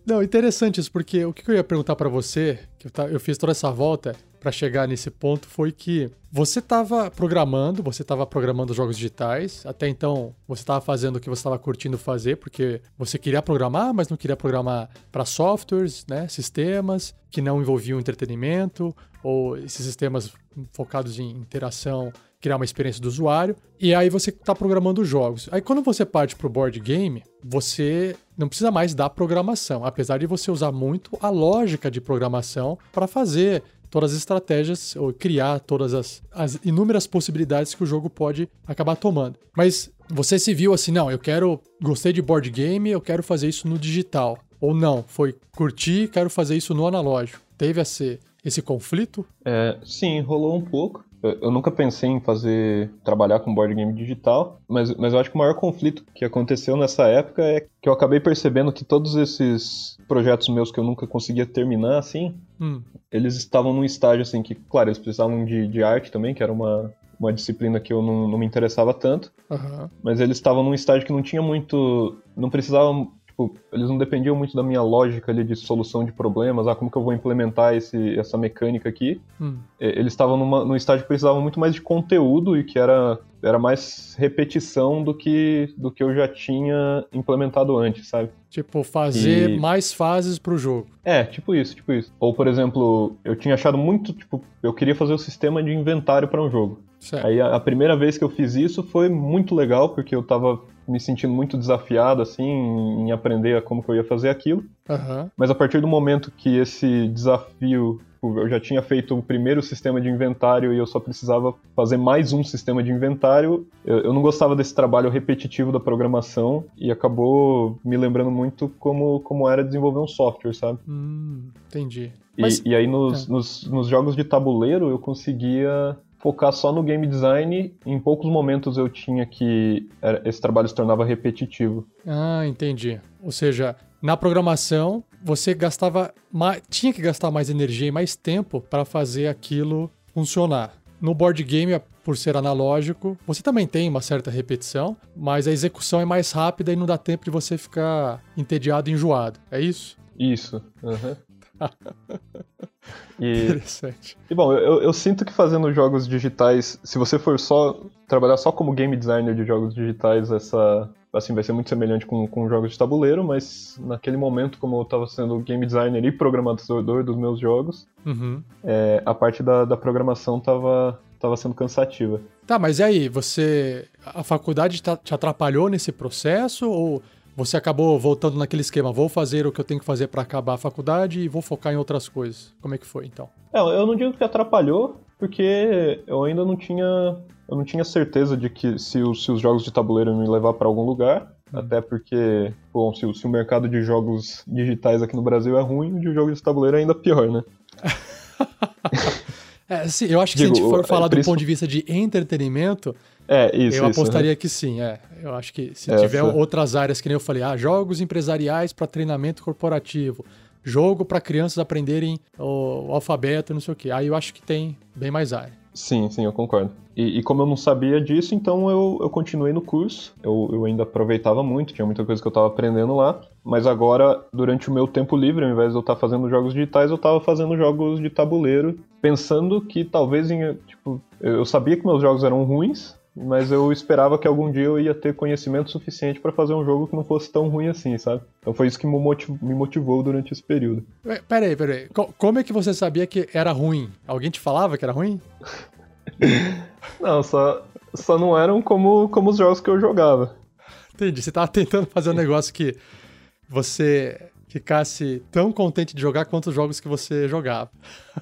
não, interessante isso, porque o que eu ia perguntar para você, que eu, eu fiz toda essa volta, para chegar nesse ponto foi que você estava programando, você estava programando jogos digitais, até então você estava fazendo o que você estava curtindo fazer, porque você queria programar, mas não queria programar para softwares, né, sistemas que não envolviam entretenimento, ou esses sistemas focados em interação, criar uma experiência do usuário, e aí você está programando jogos. Aí quando você parte para o board game, você não precisa mais da programação, apesar de você usar muito a lógica de programação para fazer todas as estratégias ou criar todas as, as inúmeras possibilidades que o jogo pode acabar tomando. Mas você se viu assim, não, eu quero, gostei de board game, eu quero fazer isso no digital. Ou não, foi curtir, quero fazer isso no analógico. Teve esse, esse conflito? É, sim, rolou um pouco. Eu nunca pensei em fazer trabalhar com board game digital, mas, mas eu acho que o maior conflito que aconteceu nessa época é que eu acabei percebendo que todos esses projetos meus que eu nunca conseguia terminar assim, hum. eles estavam num estágio assim que, claro, eles precisavam de, de arte também, que era uma, uma disciplina que eu não, não me interessava tanto, uhum. mas eles estavam num estágio que não tinha muito, não precisavam tipo, eles não dependiam muito da minha lógica ali de solução de problemas, ah, como que eu vou implementar esse, essa mecânica aqui. Hum. Eles estavam numa, num estágio que precisavam muito mais de conteúdo e que era, era mais repetição do que, do que eu já tinha implementado antes, sabe? Tipo, fazer e... mais fases pro jogo. É, tipo isso, tipo isso. Ou, por exemplo, eu tinha achado muito, tipo, eu queria fazer o sistema de inventário para um jogo. Certo. Aí a, a, primeira vez que eu fiz isso foi muito legal, porque eu tava me sentindo muito desafiado, assim, em aprender como que eu ia fazer aquilo. Uhum. Mas a partir do momento que esse desafio tipo, eu já tinha feito o primeiro sistema de inventário e eu só precisava fazer mais um sistema de inventário. Eu, eu, não gostava desse trabalho repetitivo da programação e acabou me lembrando muito como, como era desenvolver um software, sabe? Hum, entendi. E, Mas... e aí nos, é. nos, nos jogos de tabuleiro eu conseguia focar só no game design. Em poucos momentos eu tinha que. Esse trabalho se tornava repetitivo. Ah, entendi. Ou seja, na programação você gastava. Mais, tinha que gastar mais energia e mais tempo para fazer aquilo funcionar. No board game, por ser analógico, você também tem uma certa repetição, mas a execução é mais rápida e não dá tempo de você ficar entediado e enjoado. É isso? Isso. Uhum. E, Interessante. E bom, eu, eu, sinto que fazendo jogos digitais, se você for só trabalhar só como game designer de jogos digitais, essa assim vai ser muito semelhante com, com jogos de tabuleiro, mas naquele momento, como eu estava sendo game designer e programador dos meus jogos, uhum. é, a parte da, da programação estava tava sendo cansativa. Tá, mas e aí, você. A faculdade te atrapalhou nesse processo ou você acabou voltando naquele esquema, vou fazer o que eu tenho que fazer para acabar a faculdade e vou focar em outras coisas. Como é que foi então? É, eu não digo que atrapalhou, porque eu ainda não tinha, eu não tinha certeza de que se os, se os jogos de tabuleiro me levar para algum lugar. Hum. Até porque, bom, se, se, o mercado de jogos digitais aqui no Brasil é ruim, o de jogos de tabuleiro é ainda pior, né? é, sim, eu acho que Digo, se a gente for falar do ponto de vista de entretenimento, é, isso. Eu isso, apostaria né? que sim, é. Eu acho que se Essa. tiver outras áreas, que nem eu falei, ah, jogos empresariais para treinamento corporativo, jogo para crianças aprenderem o, o, alfabeto, não sei o quê. Aí eu acho que tem bem mais área. Sim, sim, eu concordo. E, e como eu não sabia disso, então eu, eu continuei no curso. Eu, eu ainda aproveitava muito, tinha muita coisa que eu estava aprendendo lá. Mas agora, durante o meu tempo livre, ao invés de eu estar fazendo jogos digitais, eu estava fazendo jogos de tabuleiro, pensando que talvez em, tipo, eu sabia que meus jogos eram ruins, mas eu esperava que algum dia eu ia ter conhecimento suficiente para fazer um jogo que não fosse tão ruim assim, sabe? Então foi isso que me motivou, me motivou durante esse período. Peraí, peraí. Como é que você sabia que era ruim? Alguém te falava que era ruim? não, só, só não eram como, como os jogos que eu jogava. Entendi. Você tava tentando fazer um negócio que você ficasse tão contente de jogar quanto os jogos que você jogava.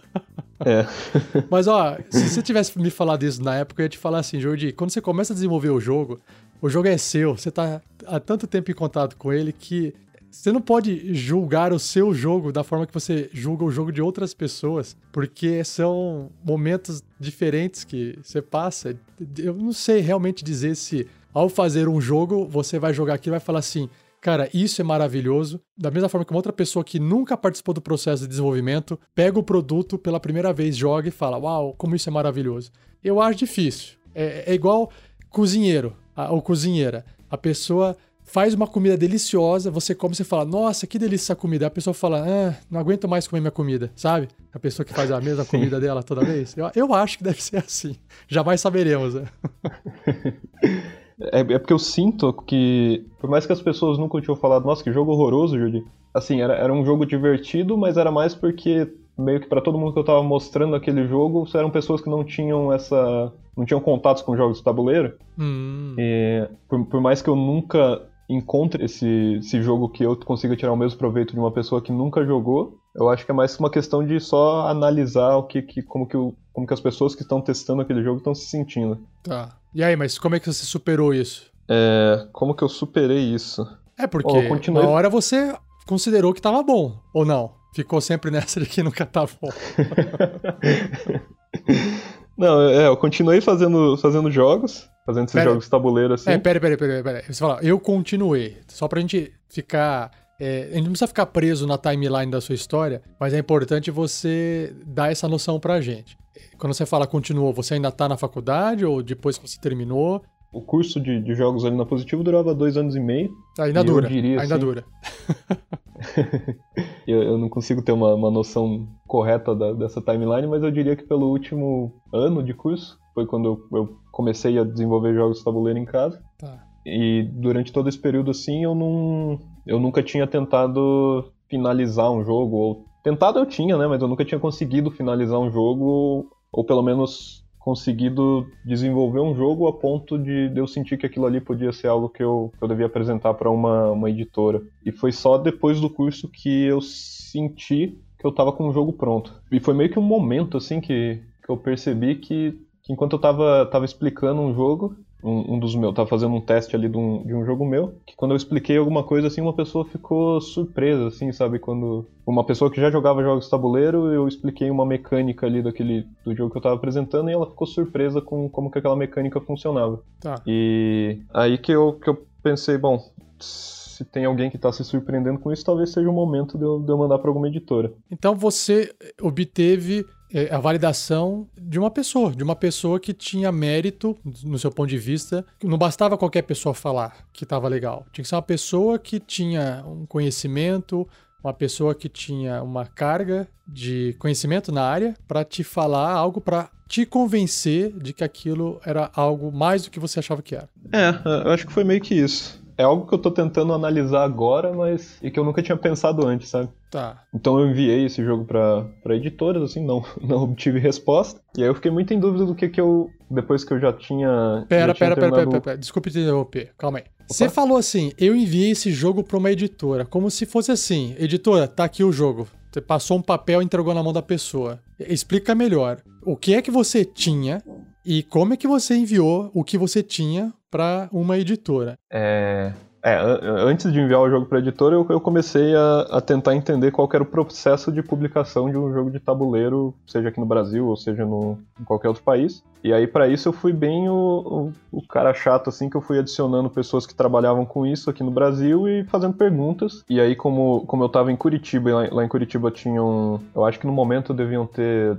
É. Mas, ó, se você tivesse me falado isso na época, eu ia te falar assim, Jordi, quando você começa a desenvolver o jogo, o jogo é seu, você tá há tanto tempo em contato com ele que você não pode julgar o seu jogo da forma que você julga o jogo de outras pessoas, porque são momentos diferentes que você passa. Eu não sei realmente dizer se ao fazer um jogo, você vai jogar aqui e vai falar assim: Cara, isso é maravilhoso. Da mesma forma que uma outra pessoa que nunca participou do processo de desenvolvimento pega o produto pela primeira vez, joga e fala: Uau, como isso é maravilhoso. Eu acho difícil. É, é igual cozinheiro ou cozinheira. A pessoa faz uma comida deliciosa, você come e fala, nossa, que delícia essa comida. A pessoa fala, ah, não aguento mais comer minha comida, sabe? A pessoa que faz a mesma comida dela toda vez. Eu, eu acho que deve ser assim. Jamais saberemos, né? É, é porque eu sinto que, por mais que as pessoas nunca tinham falado, nossa, que jogo horroroso, Judy. Assim, era, era um jogo divertido, mas era mais porque meio que para todo mundo que eu tava mostrando aquele jogo, eram pessoas que não tinham essa. não tinham contatos com jogos de tabuleiro. Hum. E por, por, mais que eu nunca encontre esse, esse jogo que eu consiga tirar o mesmo proveito de uma pessoa que nunca jogou, eu acho que é mais uma questão de só analisar o que, que como que o, como que as pessoas que estão testando aquele jogo estão se sentindo. Tá. E aí, mas como é que você superou isso? É, como que eu superei isso? É porque oh, continuei... na hora você considerou que tava bom, ou não? Ficou sempre nessa de que nunca tá bom. Não, é, eu continuei fazendo, fazendo jogos, fazendo esses Pera- jogos tabuleiro assim. É, pera, pera, pera, pera. Você fala, eu continuei. Só pra gente ficar. é, a gente não precisa ficar preso na timeline da sua história, mas é importante você dar essa noção pra gente. Quando você fala continuou, você ainda tá na faculdade ou depois que você terminou? O curso de, de jogos ali na Positivo durava dois anos e meio. Ainda Eu dura. diria, ainda assim, dura. Eu, eu não consigo ter uma, uma noção correta da- dessa timeline, mas eu diria que pelo último ano de curso, foi quando eu, eu comecei a desenvolver jogos de tabuleiro em casa. Tá. E durante todo esse período assim, eu não eu nunca tinha tentado finalizar um jogo ou tentado eu tinha, né, mas eu nunca tinha conseguido finalizar um jogo ou pelo menos conseguido desenvolver um jogo a ponto de, eu sentir que aquilo ali podia ser algo que eu, que eu devia apresentar para uma, uma editora. E foi só depois do curso que eu senti que eu tava com o jogo pronto. E foi meio que um momento assim que, que eu percebi que, que enquanto eu tava, tava explicando um jogo, um, um dos meus, tava fazendo um teste ali de um, de um jogo meu, que quando eu expliquei alguma coisa assim, uma pessoa ficou surpresa, assim, sabe? Quando uma pessoa que já jogava jogos de tabuleiro, eu expliquei uma mecânica ali daquele do jogo que eu tava apresentando e ela ficou surpresa com como que aquela mecânica funcionava. Tá. E aí que eu, que eu pensei, bom, se tem alguém que tá se surpreendendo com isso, talvez seja o momento de eu, de eu mandar pra alguma editora. Então você obteve a validação de uma pessoa, de uma pessoa que tinha mérito, no seu ponto de vista. Não bastava qualquer pessoa falar que estava legal. Tinha que ser uma pessoa que tinha um conhecimento, uma pessoa que tinha uma carga de conhecimento na área para te falar algo para te convencer de que aquilo era algo mais do que você achava que era. É, eu acho que foi meio que isso. É algo que eu tô tentando analisar agora, mas. e que eu nunca tinha pensado antes, sabe? Tá. Então eu enviei esse jogo pra, pra editoras, assim, não, não obtive resposta. E aí eu fiquei muito em dúvida do que que eu. Depois que eu já tinha. Pera, já tinha pera, pera, pera, pera. Desculpe te interromper. Calma aí. Você falou assim: eu enviei esse jogo pra uma editora. Como se fosse assim: editora, tá aqui o jogo. Você passou um papel e entregou na mão da pessoa. Explica melhor. O que é que você tinha e como é que você enviou o que você tinha pra uma editora? É. É, an- antes de enviar o jogo para editora, eu, eu comecei a, a tentar entender qual era o processo de publicação de um jogo de tabuleiro, seja aqui no Brasil ou seja no, em qualquer outro país. E aí, para isso, eu fui bem o, o, o cara chato, assim, que eu fui adicionando pessoas que trabalhavam com isso aqui no Brasil e fazendo perguntas. E aí, como, como eu tava em Curitiba, e lá, lá em Curitiba tinham. Eu acho que no momento deviam ter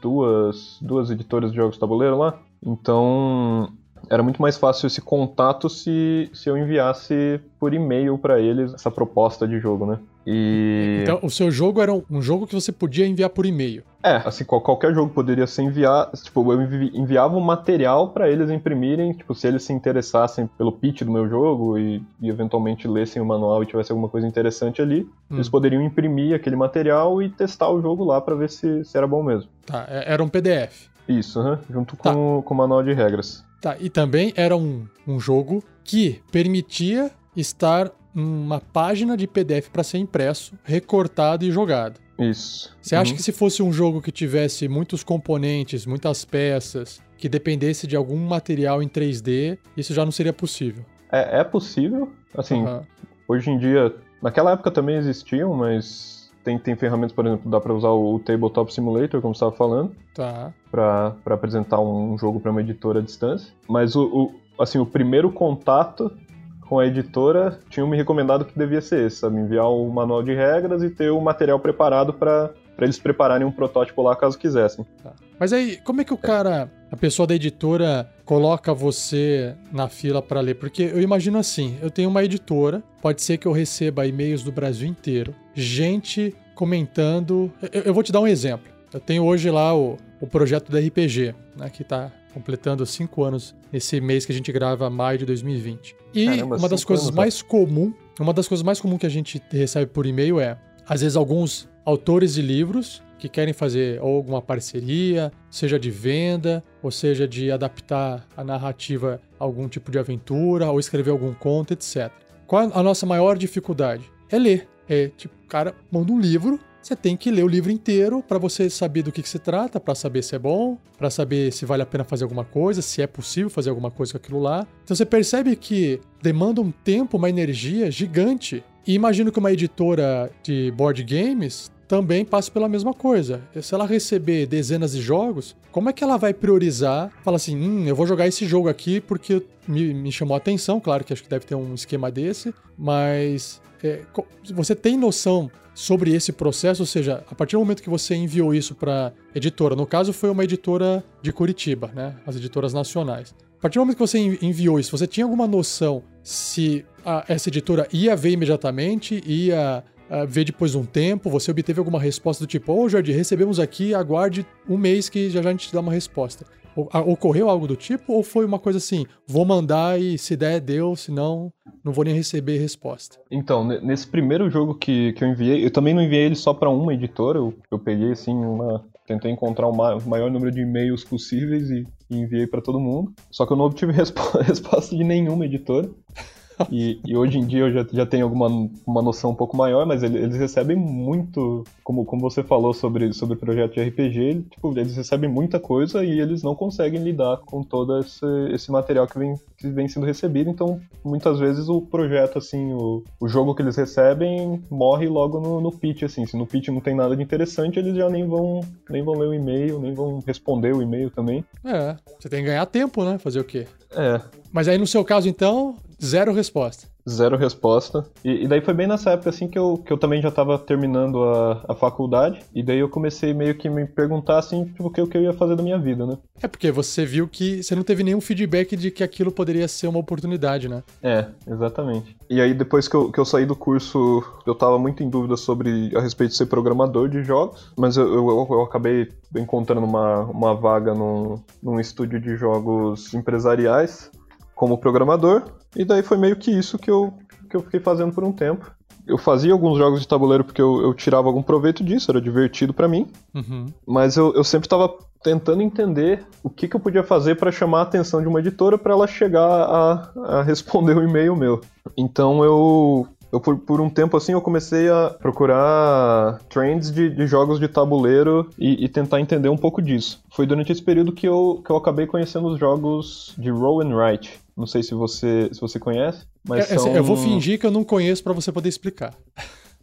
duas, duas editoras de jogos de tabuleiro lá. Então, era muito mais fácil esse contato se, se eu enviasse por e-mail para eles essa proposta de jogo, né? E. Então, o seu jogo era um- jogo que você podia enviar por e-mail. É, assim, qual- qualquer jogo poderia ser enviar. Tipo, eu envi- enviava um material para eles imprimirem, tipo, se eles se interessassem pelo pitch do meu jogo e, e eventualmente lessem o manual e tivesse alguma coisa interessante ali, Hum. eles poderiam imprimir aquele material e testar o jogo lá para ver se, se era bom mesmo. Tá, é- era um PDF. Isso, aham, junto Tá. com, com o manual de regras. Tá, e também era um, um jogo que permitia estar uma página de PDF para ser impresso, recortado e jogado. Isso. Você acha Uhum. que se fosse um jogo que tivesse muitos componentes, muitas peças, que dependesse de algum material em 3D, isso já não seria possível? É, é possível, assim, Aham. Hoje em dia, naquela época também existiam, mas tem, tem ferramentas, por exemplo, dá para usar o Tabletop Simulator, como você estava falando, Tá. para apresentar um jogo para uma editora à distância. Mas o, o- assim, o primeiro contato com a editora tinham me recomendado que devia ser esse, sabe? Enviar o manual de regras e ter o material preparado para eles prepararem um protótipo lá caso quisessem. Tá. Mas aí, como é que o cara, a pessoa da editora, coloca você na fila para ler? Porque eu imagino assim: eu tenho uma editora, pode ser que eu receba e-mails do Brasil inteiro, gente comentando. Eu, eu vou te dar um exemplo. Eu tenho hoje lá o, o projeto da RPG, né, que está completando cinco anos esse mês que a gente grava maio de 2020. E Caramba, uma das coisas anos, mais comum, uma das coisas mais comuns que a gente recebe por e-mail é, às vezes alguns autores de livros que querem fazer ou alguma parceria, seja de venda, ou seja de adaptar a narrativa a algum tipo de aventura, ou escrever algum conto, etc. Qual a nossa maior dificuldade? É ler. É tipo, o cara manda um livro, você tem que ler o livro inteiro para você saber do que, que se trata, para saber se é bom, para saber se vale a pena fazer alguma coisa, se é possível fazer alguma coisa com aquilo lá. Então você percebe que demanda um tempo, uma energia gigante. E imagino que uma editora de board games também passa pela mesma coisa. Se ela receber dezenas de jogos, como é que ela vai priorizar? Fala assim, hum, eu vou jogar esse jogo aqui porque me, me chamou a atenção, claro que acho que deve ter um esquema desse, mas é, você tem noção sobre esse processo, ou seja, a partir do momento que você enviou isso para editora, no caso foi uma editora de Curitiba, né, as editoras nacionais. A partir do momento que você enviou isso, você tinha alguma noção se a, essa editora ia ver imediatamente, ia a, ver depois de um tempo? Você obteve alguma resposta do tipo, ô oh, Jardim, recebemos aqui, aguarde um mês que já, já a gente te dá uma resposta. Ocorreu algo do tipo ou foi uma coisa assim, vou mandar e se der, deu, se não, não vou nem receber resposta? Então, nesse primeiro jogo que, que eu enviei, eu também não enviei ele só para uma editora, eu, eu peguei assim uma. Tentei encontrar o maior número de e-mails possíveis e, e enviei para todo mundo. Só que eu não obtive resp resposta de nenhuma editora. E, e, hoje em dia eu já, já tenho alguma uma noção um pouco maior, mas eles, eles recebem muito, como, como você falou sobre, sobre o projeto de RPG, tipo, eles recebem muita coisa e eles não conseguem lidar com todo esse, esse material que vem, que vem sendo recebido, então muitas vezes o projeto, assim, o, o jogo que eles recebem morre logo no, no pitch, assim, se no pitch não tem nada de interessante, eles já nem vão, nem vão ler o e-mail, nem vão responder o e-mail também. É, você tem que ganhar tempo, né, fazer o quê? É. Mas aí no seu caso, então, Zero resposta. Zero resposta. E, e, daí foi bem nessa época assim que eu, que eu também já estava terminando a, a faculdade. E daí eu comecei meio que me perguntar assim, tipo, o que, o que eu ia fazer da minha vida, né? É porque você viu que você não teve nenhum feedback de que aquilo poderia ser uma oportunidade, né? É, exatamente. E aí depois que eu, que eu saí do curso, eu tava muito em dúvida sobre a respeito de ser programador de jogos, mas eu, eu, eu acabei encontrando uma, uma vaga num, num estúdio de jogos empresariais como programador, e daí foi meio que isso que eu, que eu fiquei fazendo por um tempo. Eu fazia alguns jogos de tabuleiro porque eu, eu tirava algum proveito disso, era divertido para mim, uhum. mas eu, eu sempre estava tentando entender o que, que eu podia fazer para chamar a atenção de uma editora para ela chegar a, a responder o um e-mail meu. Então eu eu por, por, um tempo assim eu comecei a procurar trends de, de jogos de tabuleiro e, e, tentar entender um pouco disso. Foi durante esse período que eu, que eu acabei conhecendo os jogos de Roll and Write. Não sei se você, se você conhece, mas é, é são... Eu vou fingir que eu não conheço para você poder explicar.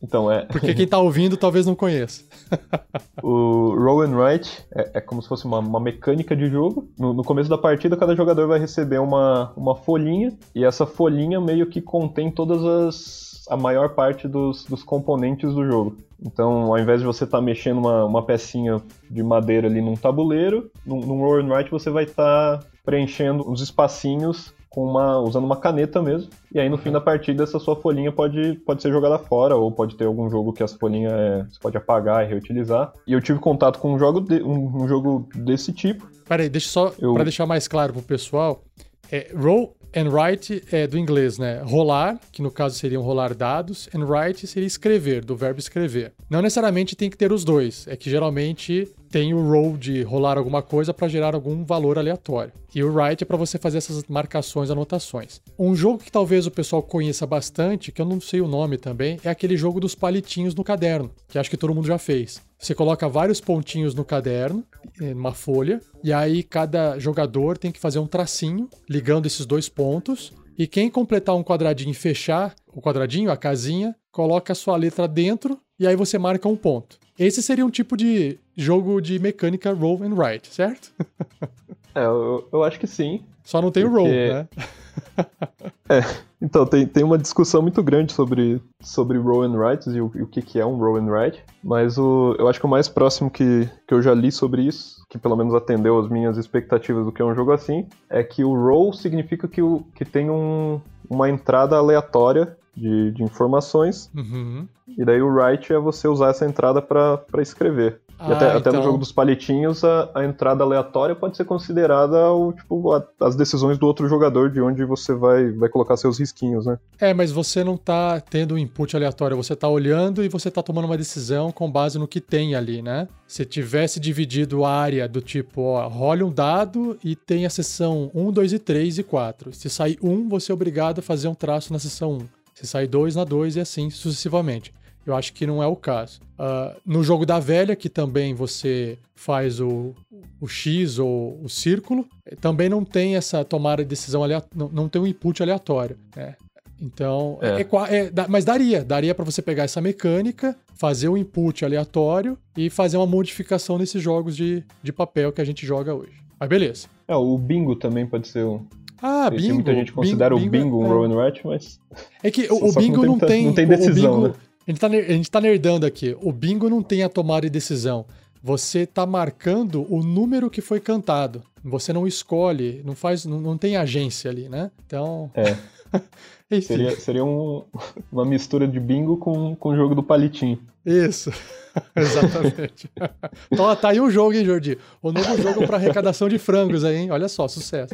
Então, é. Porque quem tá ouvindo talvez não conheça. o Roll and Write é, é, como se fosse uma, uma mecânica de jogo. No, no, começo da partida, cada jogador vai receber uma, uma folhinha, e essa folhinha meio que contém todas as. a maior parte dos, dos componentes do jogo. Então, ao invés de você estar tá mexendo uma, uma pecinha de madeira ali num tabuleiro, num, num Roll and Write você vai estar tá preenchendo os espacinhos com uma, usando uma caneta mesmo. E aí no fim da partida essa sua folhinha pode, pode ser jogada fora, ou pode ter algum jogo que essa folhinha é, você pode apagar e reutilizar. E eu tive contato com um jogo, de, um, um jogo desse tipo. Peraí, deixa só, eu... para deixar mais claro pro pessoal, é, roll and write é do inglês, né? Rolar, que no caso seriam rolar dados, and write seria escrever, do verbo escrever. Não necessariamente tem que ter os dois, é que geralmente tem o roll de rolar alguma coisa para gerar algum valor aleatório. E o write é para você fazer essas marcações, anotações. Um jogo que talvez o pessoal conheça bastante, que eu não sei o nome também, é aquele jogo dos palitinhos no caderno, que acho que todo mundo já fez. Você coloca vários pontinhos no caderno, numa folha, e aí cada jogador tem que fazer um tracinho ligando esses dois pontos. E quem completar um quadradinho e fechar o quadradinho, a casinha, coloca a sua letra dentro e aí você marca um ponto. Esse seria um tipo de jogo de mecânica roll and write, certo? é, eu, eu acho que sim. Só não tem porque... o roll, né? é, então tem, tem uma discussão muito grande sobre, sobre roll and writes e o, e o que, que é um roll and write, mas o, eu acho que o mais próximo que, que eu já li sobre isso, que pelo menos atendeu as minhas expectativas do que é um jogo assim, é que o roll significa que, o, que tem um, uma entrada aleatória de, de informações. Uhum. E daí o write é você usar essa entrada para escrever. Ah, e até, então... até, no jogo dos palitinhos, a, a, entrada aleatória pode ser considerada o, tipo, a, as decisões do outro jogador de onde você vai, vai colocar seus risquinhos, né? É, mas você não tá tendo um input aleatório, você tá olhando e você tá tomando uma decisão com base no que tem ali, né? Se tivesse dividido a área do tipo, ó, role um dado e tem a seção 1, 2 e 3 e 4. Se sair 1, você é obrigado a fazer um traço na seção 1. Se sair 2 na 2 e assim sucessivamente. Eu acho que não é o caso. Uh, no jogo da velha, que também você faz o, o X ou o círculo, também não tem essa tomada de decisão aleatória, não, não tem um input aleatório. Né? Então, é. É, é, mas daria, daria para você pegar essa mecânica, fazer um input aleatório e fazer uma modificação nesses jogos de, de papel que a gente joga hoje. Mas beleza. É, o bingo também pode ser um. Ah, Esse bingo. Muita gente considera bingo, o bingo um é. roll and write, mas. É que o, o bingo não tem, não tem decisão, bingo, né? A gente, tá, a gente tá nerdando aqui. O bingo não tem a tomada de decisão. Você tá marcando o número que foi cantado. Você não escolhe, não faz, não, não tem agência ali, né? Então. É. seria seria um, uma mistura de bingo com, com o jogo do palitinho. Isso. Exatamente. então tá aí o jogo, hein, Jordi? O novo jogo para arrecadação de frangos aí, hein? Olha só, sucesso.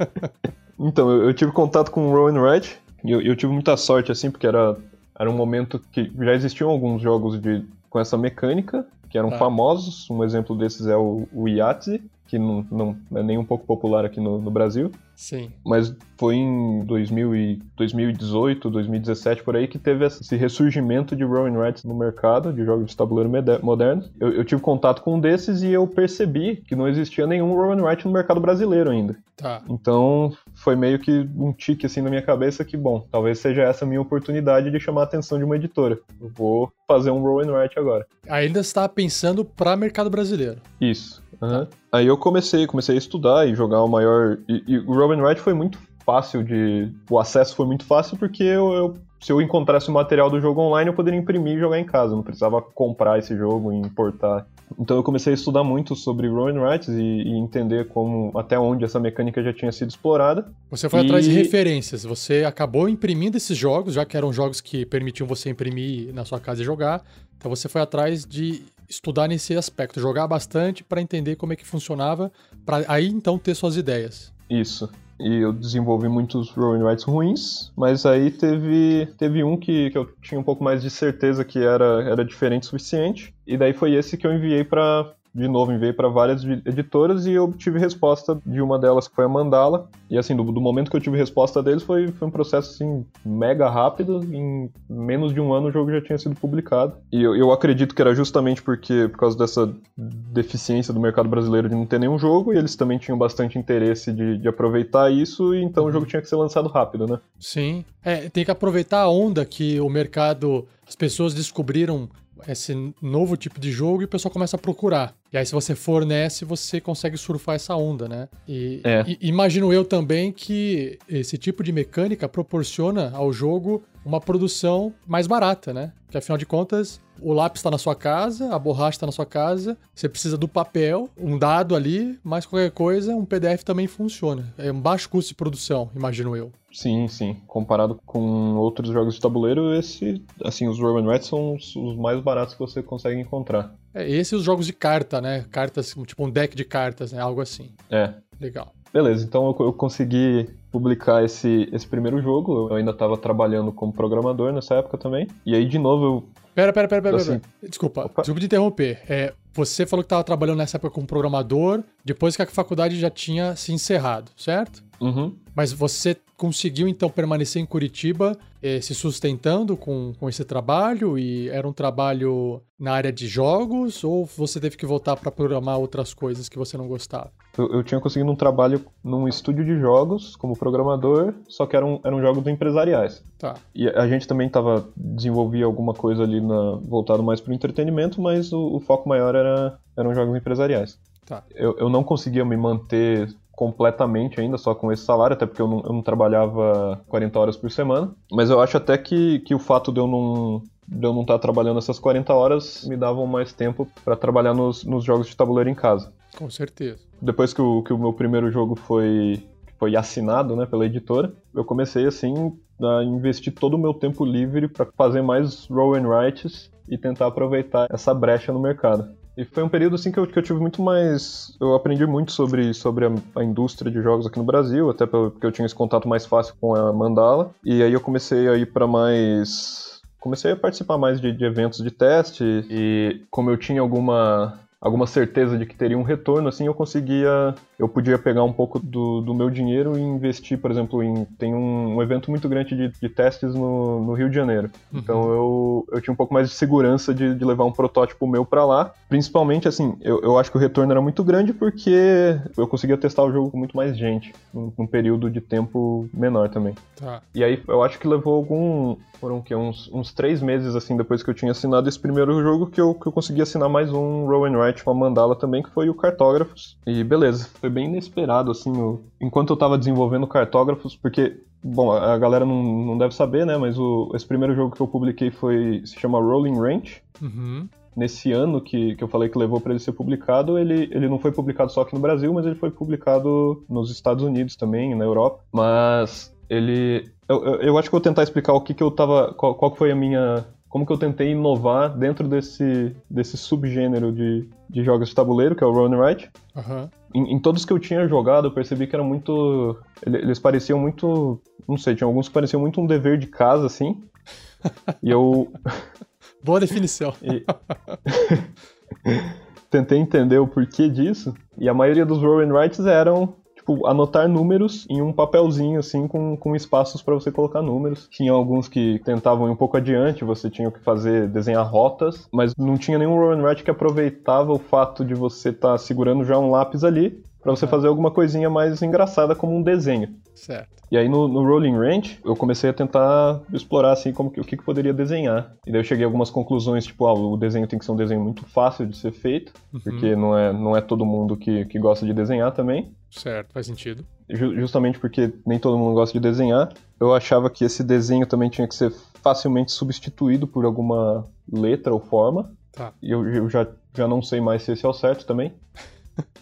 então, eu, eu tive contato com o Rowan Wright e eu, eu tive muita sorte, assim, porque era era um momento que já existiam alguns jogos de, com essa mecânica, que eram ah. famosos. Um exemplo desses é o, o Yahtzee, que não, não é nem um pouco popular aqui no, no Brasil. Sim. Mas foi em 2000 e 2018, 2017 por aí que teve esse ressurgimento de Rowan Rights no mercado de jogos de tabuleiro modernos. Eu, eu, tive contato com um desses e eu percebi que não existia nenhum Rowan Wright no mercado brasileiro ainda. Tá. Então foi meio que um tique assim na minha cabeça que, bom, talvez seja essa a minha oportunidade de chamar a atenção de uma editora. Eu vou fazer um Rowan Wright agora. Ainda está pensando para mercado brasileiro. Isso. Uhum. Aí eu comecei, comecei a estudar e jogar o maior. E, e o Robin Wright foi muito fácil de. O acesso foi muito fácil porque eu, eu, se eu encontrasse o material do jogo online, eu poderia imprimir e jogar em casa. Eu não precisava comprar esse jogo e importar. Então eu comecei a estudar muito sobre Robin Wright e, e, entender como até onde essa mecânica já tinha sido explorada. Você foi e... atrás de referências. Você acabou imprimindo esses jogos, já que eram jogos que permitiam você imprimir na sua casa e jogar. Então você foi atrás de estudar nesse aspecto, jogar bastante para entender como é que funcionava, para aí então ter suas ideias. Isso. E eu desenvolvi muitos rolling rights ruins, mas aí teve, teve um que, que eu tinha um pouco mais de certeza que era, era diferente o suficiente. E daí foi esse que eu enviei para de novo enviei para várias editoras e eu obtive resposta de uma delas que foi a Mandala. E assim, do, do, momento que eu tive resposta deles foi, foi um processo assim mega rápido. Em menos de um ano o jogo já tinha sido publicado. E eu, eu acredito que era justamente porque por causa dessa deficiência do mercado brasileiro de não ter nenhum jogo, e eles também tinham bastante interesse de, de aproveitar isso, e então o jogo tinha que ser lançado rápido, né? Sim. É, tem que aproveitar a onda que o mercado, as pessoas descobriram esse novo tipo de jogo e o pessoal começa a procurar. E aí, se você fornece, você consegue surfar essa onda, né? E, é. e, imagino eu também que esse tipo de mecânica proporciona ao jogo uma produção mais barata, né? Porque afinal de contas, o lápis está na sua casa, a borracha está na sua casa, você precisa do papel, um dado ali, mas qualquer coisa, um PDF também funciona. É um baixo custo de produção, imagino eu. Sim, sim. Comparado com outros jogos de tabuleiro, esse, assim, os Roman Rats são os, os mais baratos que você consegue encontrar. É, esse e os jogos de carta, né? Cartas, tipo um deck de cartas, né? Algo assim. É. Legal. Beleza, então eu, eu consegui publicar esse, esse primeiro jogo. Eu ainda estava trabalhando como programador nessa época também. E aí, de novo, eu. Pera, pera, pera, pera. Assim, pera. Desculpa, Opa. desculpa te interromper. É, você falou que estava trabalhando nessa época como programador, depois que a faculdade já tinha se encerrado, certo? Uhum. Mas você conseguiu então permanecer em Curitiba, eh, se sustentando com, com esse trabalho? E era um trabalho na área de jogos? Ou você teve que voltar para programar outras coisas que você não gostava? Eu, eu, tinha conseguido um trabalho num estúdio de jogos como programador, só que eram, eram jogos empresariais. Tá. E a gente também tava, desenvolvia alguma coisa ali na, voltado mais para o entretenimento, mas o, o, foco maior era, eram jogos empresariais. Tá. Eu, eu não conseguia me manter completamente ainda só com esse salário, até porque eu não, eu não trabalhava 40 horas por semana. Mas eu acho até que, que o fato de eu não de eu não estar trabalhando essas 40 horas me davam mais tempo para trabalhar nos, nos jogos de tabuleiro em casa. Com certeza. Depois que o, que o meu primeiro jogo foi, foi assinado né, pela editora, eu comecei assim a investir todo o meu tempo livre para fazer mais roll and writes e tentar aproveitar essa brecha no mercado. E foi um período assim que eu, que eu tive muito mais. Eu aprendi muito sobre, sobre a, a, indústria de jogos aqui no Brasil, até porque eu tinha esse contato mais fácil com a Mandala. E aí eu comecei a ir para mais. Comecei a participar mais de, de, eventos de teste e como eu tinha alguma alguma certeza de que teria um retorno, assim, eu conseguia, eu podia pegar um pouco do, do meu dinheiro e investir, por exemplo, em tem um, um evento muito grande de, de testes no, no, Rio de Janeiro. Uhum. Então eu, eu tinha um pouco mais de segurança de, de levar um protótipo meu para lá. Principalmente, assim, eu, eu acho que o retorno era muito grande porque eu conseguia testar o jogo com muito mais gente, num, num período de tempo menor também. Tá. E aí eu acho que levou algum, foram que uns, uns três meses assim depois que eu tinha assinado esse primeiro jogo que eu, que eu consegui assinar mais um Roll and Write com a Mandala também, que foi o Cartógrafos. E beleza, foi bem inesperado assim, o... enquanto eu tava desenvolvendo Cartógrafos, porque Bom, a galera não, não deve saber, né? Mas o, esse primeiro jogo que eu publiquei foi se chama Rolling Ranch. Uhum. Nesse ano que, que eu falei que levou para ele ser publicado, ele, ele não foi publicado só aqui no Brasil, mas ele foi publicado nos Estados Unidos também, na Europa. Mas ele eu, eu, eu, acho que vou tentar explicar o que, que eu tava. Qual, qual foi a minha. Como que eu tentei inovar dentro desse, desse subgênero de, de jogos de tabuleiro, que é o Roll and Write. Uhum. Em, em, todos que eu tinha jogado, eu percebi que era muito. Eles pareciam muito. Não sei, tinha alguns que pareciam muito um dever de casa, assim. e eu. Boa definição. e... Tentei entender o porquê disso. E a maioria dos roll and writes eram tipo, anotar números em um papelzinho, assim, com, com espaços para você colocar números. Tinha alguns que tentavam ir um pouco adiante, você tinha que fazer, desenhar rotas, mas não tinha nenhum roll and write que aproveitava o fato de você estar tá segurando já um lápis ali para você fazer alguma coisinha mais engraçada como um desenho. Certo. E aí no, no Rolling Range eu comecei a tentar explorar assim como que, o que, que poderia desenhar. E daí eu cheguei a algumas conclusões, tipo, ah, o desenho tem que ser um desenho muito fácil de ser feito, uhum. porque não é, não é todo mundo que, que gosta de desenhar também. Certo, faz sentido. Justamente porque nem todo mundo gosta de desenhar. Eu achava que esse desenho também tinha que ser facilmente substituído por alguma letra ou forma. Tá. E eu, eu já, já não sei mais se esse é o certo também.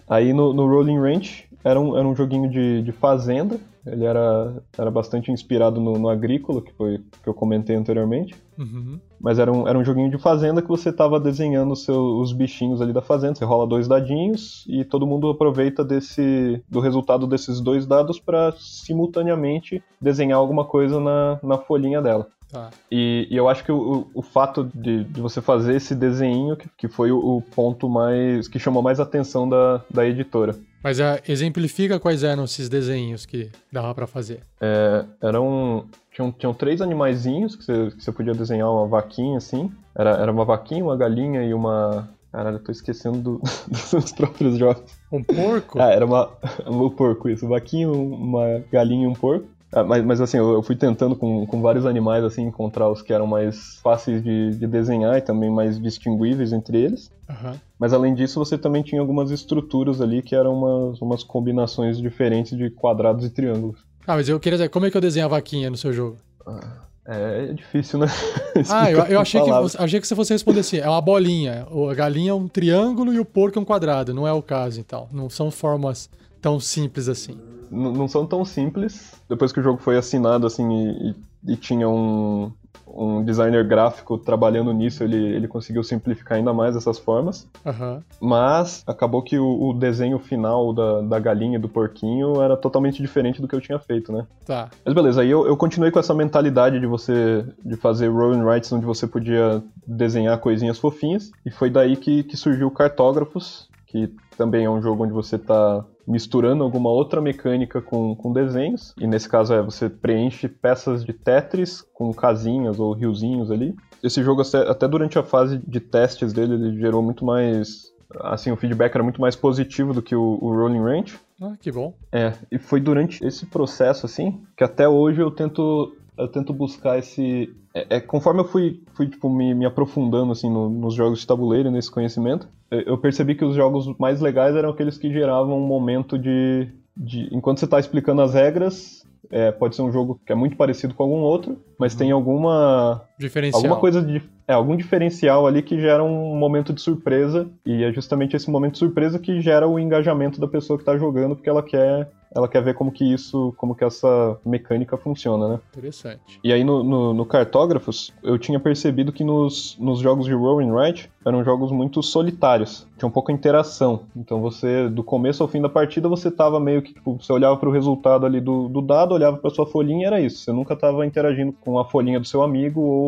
Aí no, no Rolling Ranch era um, era um joguinho de, de fazenda. Ele era, era bastante inspirado no, no agrícola, que foi que eu comentei anteriormente. Uhum. Mas era um, era um joguinho de fazenda que você estava desenhando seu, os bichinhos ali da fazenda. Você rola dois dadinhos e todo mundo aproveita desse do resultado desses dois dados para simultaneamente desenhar alguma coisa na, na folhinha dela. Tá. E, e, eu acho que o, o fato de, de, você fazer esse desenho, que, que foi o, o, ponto mais. que chamou mais atenção da, da editora. Mas uh, exemplifica quais eram esses desenhos que dava para fazer. É, eram. Tinham, tinham três animaizinhos que você, que você podia desenhar uma vaquinha assim. Era, era uma vaquinha, uma galinha e uma. Caralho, eu tô esquecendo do, dos próprios jogos. Um porco? Ah, era uma. Um porco, isso. Vaquinha, uma galinha e um porco. Ah, mas, mas assim, eu, fui tentando com, com vários animais assim encontrar os que eram mais fáceis de, de desenhar e também mais distinguíveis entre eles. Uhum. Mas além disso, você também tinha algumas estruturas ali que eram umas, umas combinações diferentes de quadrados e triângulos. Ah, mas eu queria dizer, como é que eu desenho a vaquinha no seu jogo? Ah, é, é difícil, né? ah, eu, eu achei, que, achei que você fosse responder assim: é uma bolinha. A galinha é um triângulo e o porco é um quadrado. Não é o caso, então. Não são formas tão simples assim não são tão simples. Depois que o jogo foi assinado, assim, e, e, tinha um, um designer gráfico trabalhando nisso, ele, ele conseguiu simplificar ainda mais essas formas. Uhum. Mas acabou que o, o, desenho final da, da galinha e do porquinho era totalmente diferente do que eu tinha feito, né? Tá. Mas beleza, aí eu, eu continuei com essa mentalidade de você de fazer roll and writes onde você podia desenhar coisinhas fofinhas. E foi daí que, que surgiu Cartógrafos, que também é um jogo onde você está misturando alguma outra mecânica com, com desenhos. E nesse caso é você preenche peças de Tetris com casinhas ou riozinhos ali. Esse jogo, até durante a fase de testes dele, ele gerou muito mais. Assim, o feedback era muito mais positivo do que o, o Rolling Range. Ah, que bom. É, e foi durante esse processo, assim, que até hoje eu tento eu tento buscar esse. É, é, conforme eu fui, fui tipo, me, me aprofundando assim, no, nos jogos de tabuleiro, nesse conhecimento, eu percebi que os jogos mais legais eram aqueles que geravam um momento de. de enquanto você está explicando as regras, é, pode ser um jogo que é muito parecido com algum outro, mas uhum. tem alguma. Diferencial. Alguma coisa de. É, algum diferencial ali que gera um momento de surpresa, e é justamente esse momento de surpresa que gera o engajamento da pessoa que está jogando, porque ela quer ela quer ver como que isso, como que essa mecânica funciona, né? Interessante. E aí no, no, no Cartógrafos, eu tinha percebido que nos, nos jogos de Roll and Write eram jogos muito solitários, tinha um pouco interação. Então você, do começo ao fim da partida, você tava meio que, tipo, você olhava para o resultado ali do, do dado, olhava para sua folhinha e era isso. Você nunca tava interagindo com a folhinha do seu amigo ou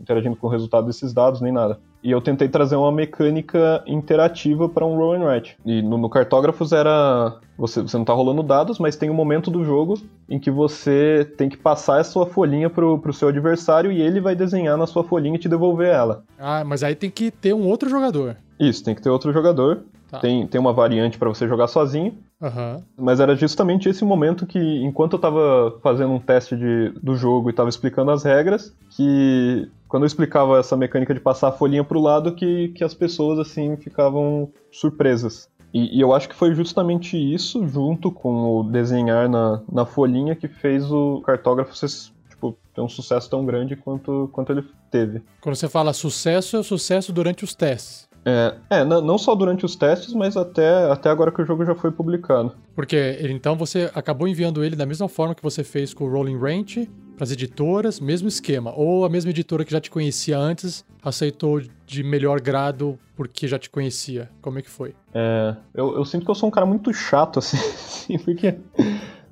interagindo com o resultado desses dados, nem nada. e eu tentei trazer uma mecânica interativa para um roll and write. E no, no Cartógrafos era você, você não está rolando dados, mas tem um momento do jogo em que você tem que passar a sua folhinha pro, pro seu adversário e ele vai desenhar na sua folhinha e te devolver ela. Ah, mas aí tem que ter um outro jogador. Isso, tem que ter outro jogador. Tá. Tem, tem uma variante para você jogar sozinho. Uhum. Mas era justamente esse momento que, enquanto eu tava fazendo um teste de, do jogo e tava explicando as regras, que quando eu explicava essa mecânica de passar a folhinha pro lado, que, que as pessoas, assim, ficavam surpresas. E, e, eu acho que foi justamente isso, junto com o desenhar na, na folhinha, que fez o cartógrafo ser, tipo, ter um sucesso tão grande quanto, quanto ele teve. Quando você fala sucesso, é o sucesso durante os testes. É, é, não só durante os testes, mas até, até agora que o jogo já foi publicado. Porque então você acabou enviando ele da mesma forma que você fez com o Rolling Ranch para as editoras, mesmo esquema. Ou a mesma editora que já te conhecia antes aceitou de melhor grado porque já te conhecia. Como é que foi? É, eu, eu sinto que eu sou um cara muito chato, assim, porque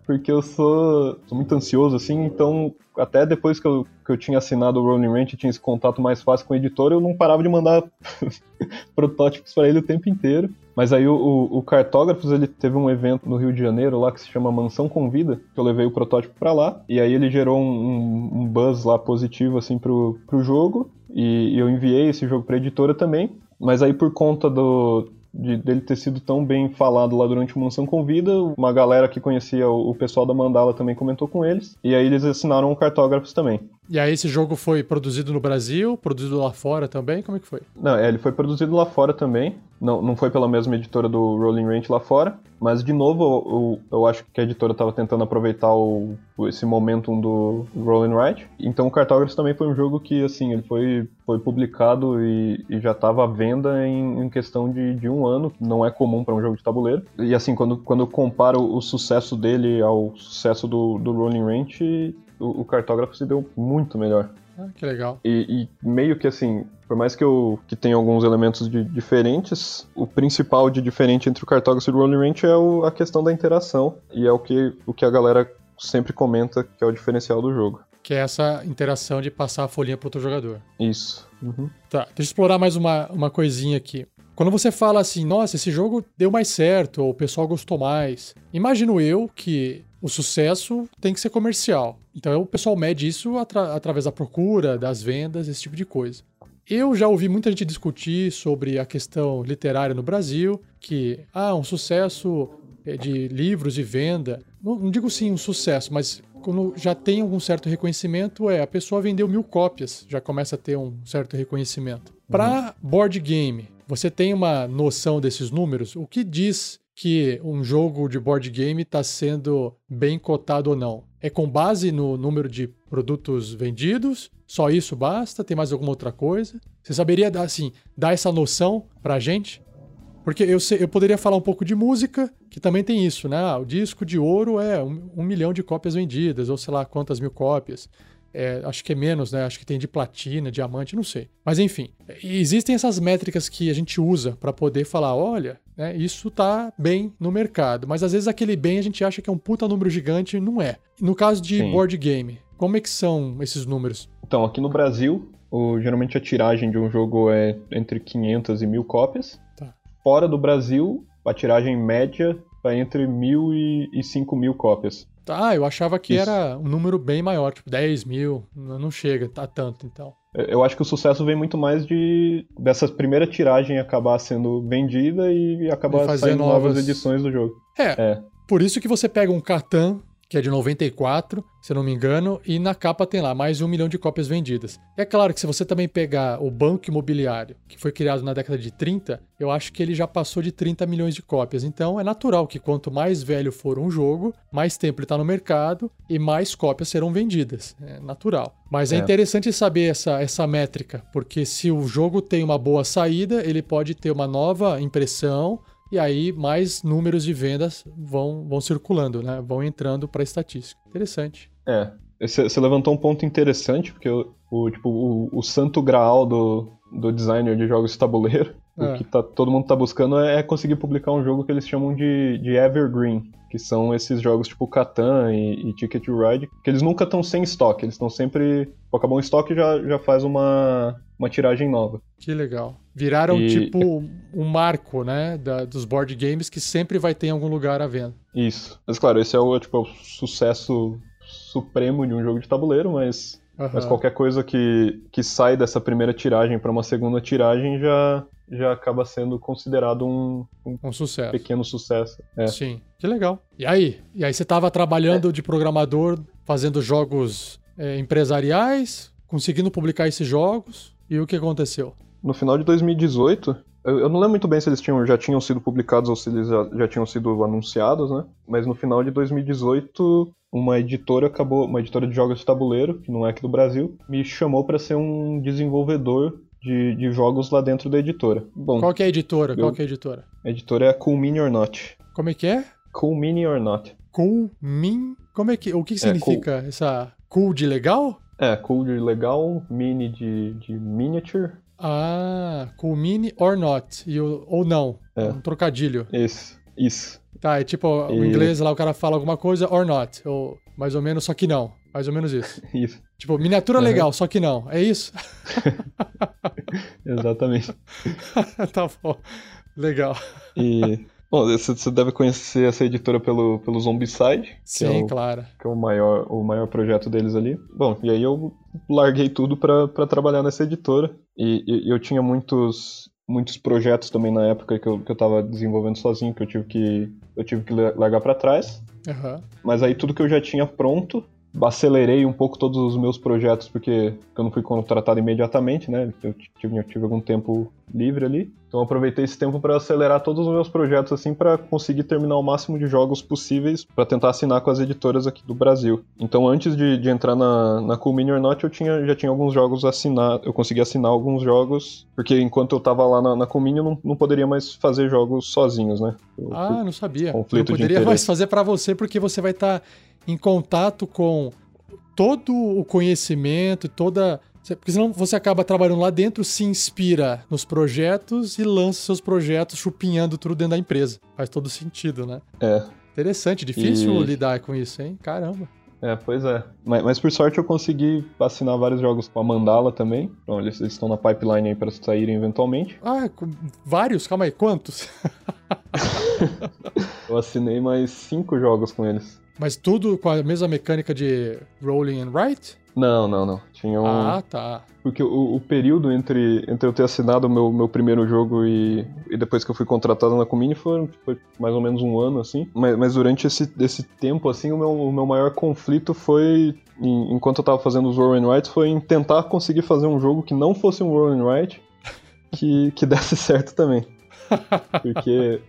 porque eu sou, sou, muito ansioso, assim, então até depois que eu, que eu tinha assinado o Rolling Ranch e tinha esse contato mais fácil com o editor, eu não parava de mandar protótipos para ele o tempo inteiro. Mas aí o, o, o, Cartógrafos, ele teve um evento no Rio de Janeiro lá que se chama Mansão Convida, que eu levei o protótipo para lá, e aí ele gerou um, um, um, buzz lá positivo, assim, pro, pro jogo, e, e eu enviei esse jogo pra editora também, mas aí por conta do, de dele ter sido tão bem falado lá durante o Mansão Convida. Uma galera que conhecia o, o pessoal da Mandala também comentou com eles. E aí eles assinaram Cartógrafos também. E aí esse jogo foi produzido no Brasil, produzido lá fora também? Como é que foi? Não, é, ele foi produzido lá fora também. Não, não foi pela mesma editora do Rolling Range lá fora. Mas, de novo, eu, eu acho que a editora estava tentando aproveitar o, esse momentum do Rolling Right. Então, o Cartógrafos também foi um jogo que, assim, ele foi, foi publicado e, e já estava à venda em, em questão de, de, um ano. Não é comum para um jogo de tabuleiro. E, assim, quando, quando eu comparo o sucesso dele ao sucesso do, do Rolling Range, o, o cartógrafo se deu muito melhor. Ah, que legal. E, e, meio que assim, por mais que eu que tenha alguns elementos de, diferentes, o principal de diferente entre o cartógrafo e o Rolling Ranch é o, a questão da interação. E é o que, o que a galera sempre comenta que é o diferencial do jogo. Que é essa interação de passar a folhinha para outro jogador. Isso. Uhum. Tá, deixa eu explorar mais uma, uma coisinha aqui. Quando você fala assim, nossa, esse jogo deu mais certo, ou o pessoal gostou mais, imagino eu que o sucesso tem que ser comercial. Então o pessoal mede isso atra através da procura, das vendas, esse tipo de coisa. Eu já ouvi muita gente discutir sobre a questão literária no Brasil, que ah, um sucesso é, de livros de venda, não, não digo sim um sucesso, mas quando já tem algum certo reconhecimento, é a pessoa vendeu mil cópias, já começa a ter um certo reconhecimento. Para uhum. board game, você tem uma noção desses números? O que diz que um jogo de board game está sendo bem cotado ou não? É com base no número de produtos vendidos? Só isso basta? Tem mais alguma outra coisa? Você saberia dar, assim, dar essa noção para a gente? Porque eu, sei, eu poderia falar um pouco de música, que também tem isso, né? Ah, o disco de ouro é um, um milhão de cópias vendidas, ou sei lá quantas mil cópias. É, acho que é menos, né? Acho que tem de platina, diamante, não sei. Mas enfim, existem essas métricas que a gente usa para poder falar, olha, né, isso tá bem no mercado. Mas às vezes aquele bem a gente acha que é um puta número gigante, não é. No caso de Sim. board game, como é que são esses números? Então, aqui no Brasil, o, geralmente a tiragem de um jogo é entre 500 e 1000 cópias. Tá. Fora do Brasil, a tiragem média vai entre 1000 e, e 5000 cópias. Ah, eu achava que Isso. era um número bem maior, tipo 10 mil. Não chega a tanto, então. Eu acho que o sucesso vem muito mais de dessa primeira tiragem acabar sendo vendida e acabar e saindo novas... novas edições do jogo. É, é. Por isso que você pega um Catan que é de 94, se eu não me engano, e na capa tem lá mais de um milhão de cópias vendidas. é claro que se você também pegar o Banco Imobiliário, que foi criado na década de 30, eu acho que ele já passou de 30 milhões de cópias. Então é natural que quanto mais velho for um jogo, mais tempo ele está no mercado e mais cópias serão vendidas. É natural. Mas é, é interessante saber essa, essa métrica, porque se o jogo tem uma boa saída, ele pode ter uma nova impressão e aí mais números de vendas vão, vão circulando, né? Vão entrando para a estatística. Interessante. É. Você levantou um ponto interessante, porque o, o tipo, o, o, santo graal do, do designer de jogos de tabuleiro o é. que tá, todo mundo tá buscando é conseguir publicar um jogo que eles chamam de, de Evergreen, que são esses jogos tipo Catan e, e Ticket to Ride, que eles nunca estão sem estoque, eles estão sempre. Acabou um estoque já, já faz uma, uma tiragem nova. Que legal. Viraram e... tipo um marco, né, da, dos board games que sempre vai ter em algum lugar à venda. Isso. Mas claro, esse é o, tipo, o sucesso supremo de um jogo de tabuleiro, mas Uhum. Mas qualquer coisa que, que sai dessa primeira tiragem para uma segunda tiragem já, já acaba sendo considerado um, um, um sucesso. pequeno sucesso. É. Sim, que legal. E aí? E aí você estava trabalhando é. de programador, fazendo jogos é, empresariais, conseguindo publicar esses jogos, e o que aconteceu? No final de 2018, eu, eu não lembro muito bem se eles tinham, já tinham sido publicados ou se eles já, já tinham sido anunciados, né? Mas no final de 2018 uma editora acabou, uma editora de jogos de tabuleiro, que não é aqui do Brasil, me chamou para ser um desenvolvedor de, de, jogos lá dentro da editora. Bom, Qual que é a editora? Eu, Qual que é a editora? A editora é a Cool Mini or Not. Como é que é? Cool Mini or Not. Cool Min? Como é que, o que significa é, cool. essa cool de legal? É, cool de legal, mini de, de miniature. Ah, cool mini or not, e, ou não, é. um trocadilho. Isso, isso. Tá, é tipo, e... o inglês lá o cara fala alguma coisa, or not. Ou mais ou menos, só que não. Mais ou menos isso. isso. Tipo, miniatura uhum. legal, só que não. É isso? Exatamente. tá bom. Legal. E. Bom, você deve conhecer essa editora pelo, pelo Zombicide. Sim, é o, claro. Que é o maior, o maior projeto deles ali. Bom, e aí eu larguei tudo para trabalhar nessa editora. E, e, eu tinha muitos muitos projetos também na época que eu, que eu tava desenvolvendo sozinho, que eu tive que, eu tive que largar para trás. Uhum. Mas aí tudo que eu já tinha pronto, acelerei um pouco todos os meus projetos, porque eu não fui contratado imediatamente, né? Eu tive, eu tive algum tempo livre ali. Então aproveitei esse tempo para acelerar todos os meus projetos assim para conseguir terminar o máximo de jogos possíveis para tentar assinar com as editoras aqui do Brasil. Então antes de, de entrar na, na Cool Mini or Not, eu tinha, já tinha alguns jogos assinados, eu consegui assinar alguns jogos, porque enquanto eu tava lá na, na Cool Mini eu não, não poderia mais fazer jogos sozinhos, né? Eu, ah, não sabia. Conflito não poderia mais fazer para você porque você vai estar tá em contato com todo o conhecimento, toda porque senão você acaba trabalhando lá dentro, se inspira nos projetos e lança seus projetos chupinhando tudo dentro da empresa. Faz todo sentido, né? É. Interessante, difícil e... lidar com isso, hein? Caramba. É, pois é. Mas, mas, por sorte eu consegui assinar vários jogos com a Mandala também. Então eles, eles estão na pipeline aí para saírem eventualmente. Ah, vários? Calma aí, quantos? eu assinei mais cinco jogos com eles. Mas tudo com a mesma mecânica de rolling and write? Não, não, não. Tinha um... Ah, tá. Porque o, o, período entre, entre eu ter assinado o meu, meu primeiro jogo e, e depois que eu fui contratado na Comini foi, foi mais ou menos um ano, assim. Mas, mas durante esse, esse tempo, assim, o meu, o meu maior conflito foi, em, enquanto eu tava fazendo os Roll and Write, foi em tentar conseguir fazer um jogo que não fosse um Roll and Write que, que desse certo também. Porque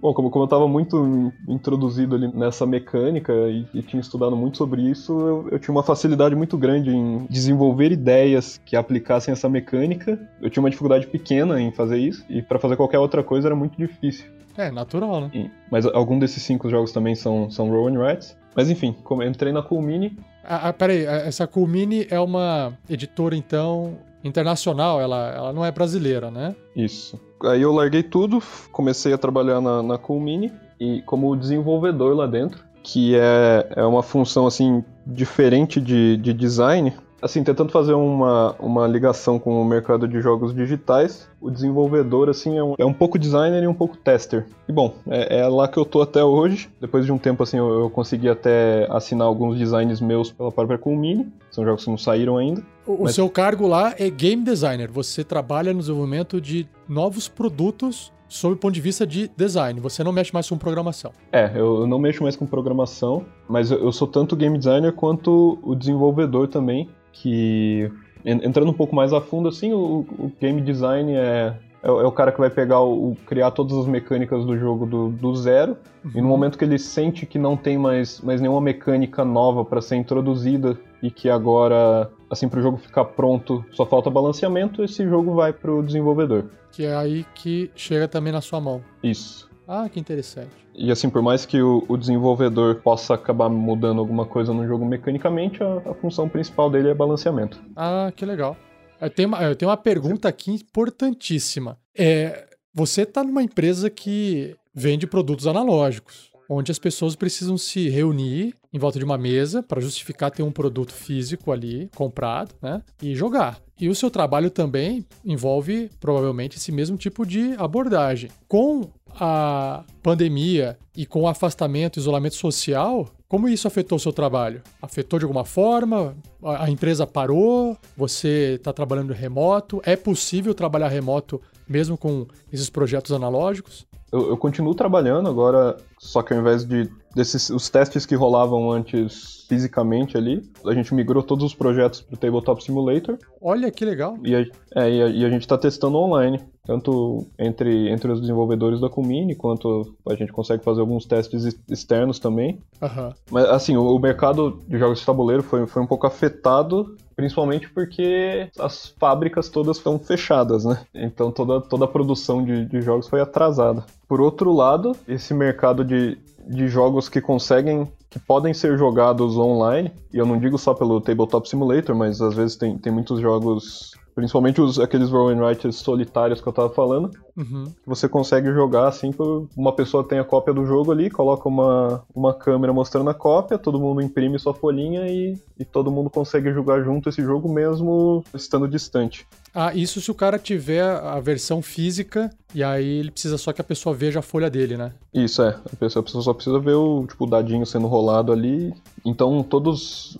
Bom, como, como eu estava muito introduzido ali nessa mecânica e, e, tinha estudado muito sobre isso, eu, eu, tinha uma facilidade muito grande em desenvolver ideias que aplicassem essa mecânica. Eu tinha uma dificuldade pequena em fazer isso, e para fazer qualquer outra coisa era muito difícil. É, natural, né? E, mas algum desses cinco jogos também são, são roll and writes. Mas enfim, como eu entrei na Coolmini. Ah, ah, peraí, essa Coolmini é uma editora, então, internacional, ela, ela não é brasileira, né? Isso. Aí eu larguei tudo, comecei a trabalhar na, na Coolmini e como desenvolvedor lá dentro, que é, é uma função assim diferente de, de design, assim, tentando fazer uma, uma ligação com o mercado de jogos digitais, o desenvolvedor, assim, é um, é um pouco designer e um pouco tester. E bom, é, é lá que eu tô até hoje. Depois de um tempo, assim, eu, eu consegui até assinar alguns designs meus pela própria Coolmini. São jogos que não saíram ainda. O, mas... o seu cargo lá é game designer. Você trabalha no desenvolvimento de novos produtos sob o ponto de vista de design. Você não mexe mais com programação. É, eu não mexo mais com programação, mas eu sou tanto game designer quanto o desenvolvedor também que entrando um pouco mais a fundo assim, o, o game design é, é, é, o cara que vai pegar o, criar todas as mecânicas do jogo do, do zero uhum. e no momento que ele sente que não tem mais, mais nenhuma mecânica nova para ser introduzida e que agora assim para o jogo ficar pronto só falta balanceamento esse jogo vai para o desenvolvedor que é aí que chega também na sua mão isso ah, que interessante. E assim, por mais que o, o desenvolvedor possa acabar mudando alguma coisa no jogo mecanicamente, a, a, função principal dele é balanceamento. Ah, que legal. Eu tenho uma, eu tenho uma pergunta aqui importantíssima. É, você está numa empresa que vende produtos analógicos, onde as pessoas precisam se reunir em volta de uma mesa para justificar ter um produto físico ali comprado, né? E jogar. E o seu trabalho também envolve provavelmente esse mesmo tipo de abordagem. Com a pandemia e com o afastamento, isolamento social, como isso afetou o seu trabalho? Afetou de alguma forma? A empresa parou? Você está trabalhando remoto? É possível trabalhar remoto mesmo com esses projetos analógicos? Eu, eu, continuo trabalhando agora, só que ao invés de desses os testes que rolavam antes fisicamente ali, a gente migrou todos os projetos para o Tabletop Simulator. Olha que legal! E a, é, e a, e a gente está testando online, tanto entre, entre os desenvolvedores da Comini, quanto a gente consegue fazer alguns testes externos também. Uhum. Mas assim, o, o mercado de jogos de tabuleiro foi, foi um pouco afetado principalmente porque as fábricas todas estão fechadas, né? Então toda, toda a produção de, de jogos foi atrasada. Por outro lado, esse mercado de, de jogos que conseguem, que podem ser jogados online, e eu não digo só pelo Tabletop Simulator, mas às vezes tem, tem muitos jogos Principalmente os, aqueles roll and writers solitários que eu tava falando. Uhum. Você consegue jogar assim, uma pessoa tem a cópia do jogo ali, coloca uma, uma câmera mostrando a cópia, todo mundo imprime sua folhinha e, e todo mundo consegue jogar junto esse jogo mesmo estando distante. Ah, isso se o cara tiver a versão física e aí ele precisa só que a pessoa veja a folha dele, né? Isso é, a pessoa, a pessoa só precisa ver o, tipo, o dadinho sendo rolado ali. Então todos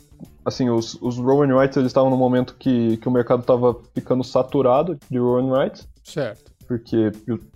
assim, os, os Rowan Rights eles estavam no momento que, que o mercado estava ficando saturado de Rowan Rights. Certo. Porque,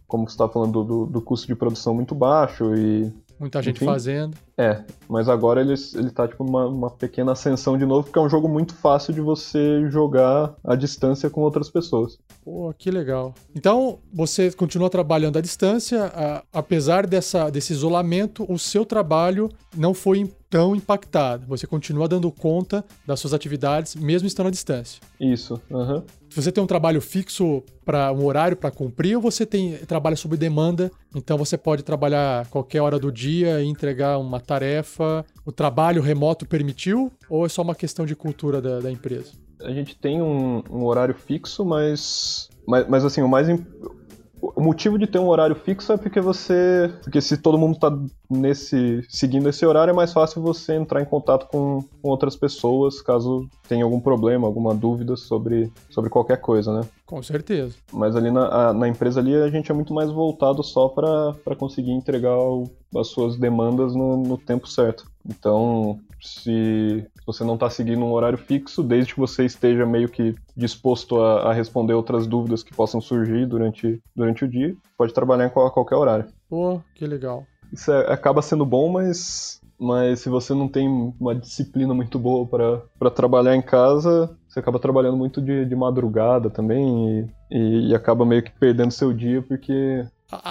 como você está falando, do, do custo de produção muito baixo e Muita gente Enfim, fazendo. É, mas agora ele, ele tá tipo numa uma pequena ascensão de novo, porque é um jogo muito fácil de você jogar à distância com outras pessoas. Pô, que legal. Então, você continua trabalhando à distância, a, apesar dessa, desse isolamento, o seu trabalho não foi tão impactado. Você continua dando conta das suas atividades, mesmo estando à distância. Isso. Uhum. Você tem um trabalho fixo para um horário para cumprir ou você tem trabalha sob demanda? Então você pode trabalhar qualquer hora do dia e entregar uma tarefa. O trabalho remoto permitiu ou é só uma questão de cultura da, da empresa? A gente tem um, um horário fixo, mas, mas, mas assim o mais o motivo de ter um horário fixo é porque você. Porque se todo mundo está nesse. seguindo esse horário, é mais fácil você entrar em contato com, com outras pessoas caso tenha algum problema, alguma dúvida sobre, sobre qualquer coisa, né? Com certeza. Mas ali na, a, na empresa ali a gente é muito mais voltado só para conseguir entregar o, as suas demandas no, no tempo certo. Então, se você não está seguindo um horário fixo, desde que você esteja meio que disposto a, a, responder outras dúvidas que possam surgir durante, durante o dia, pode trabalhar em qualquer horário. Pô, que legal. Isso é, acaba sendo bom, mas, mas se você não tem uma disciplina muito boa para trabalhar em casa, você acaba trabalhando muito de, de madrugada também e, e, e acaba meio que perdendo seu dia porque.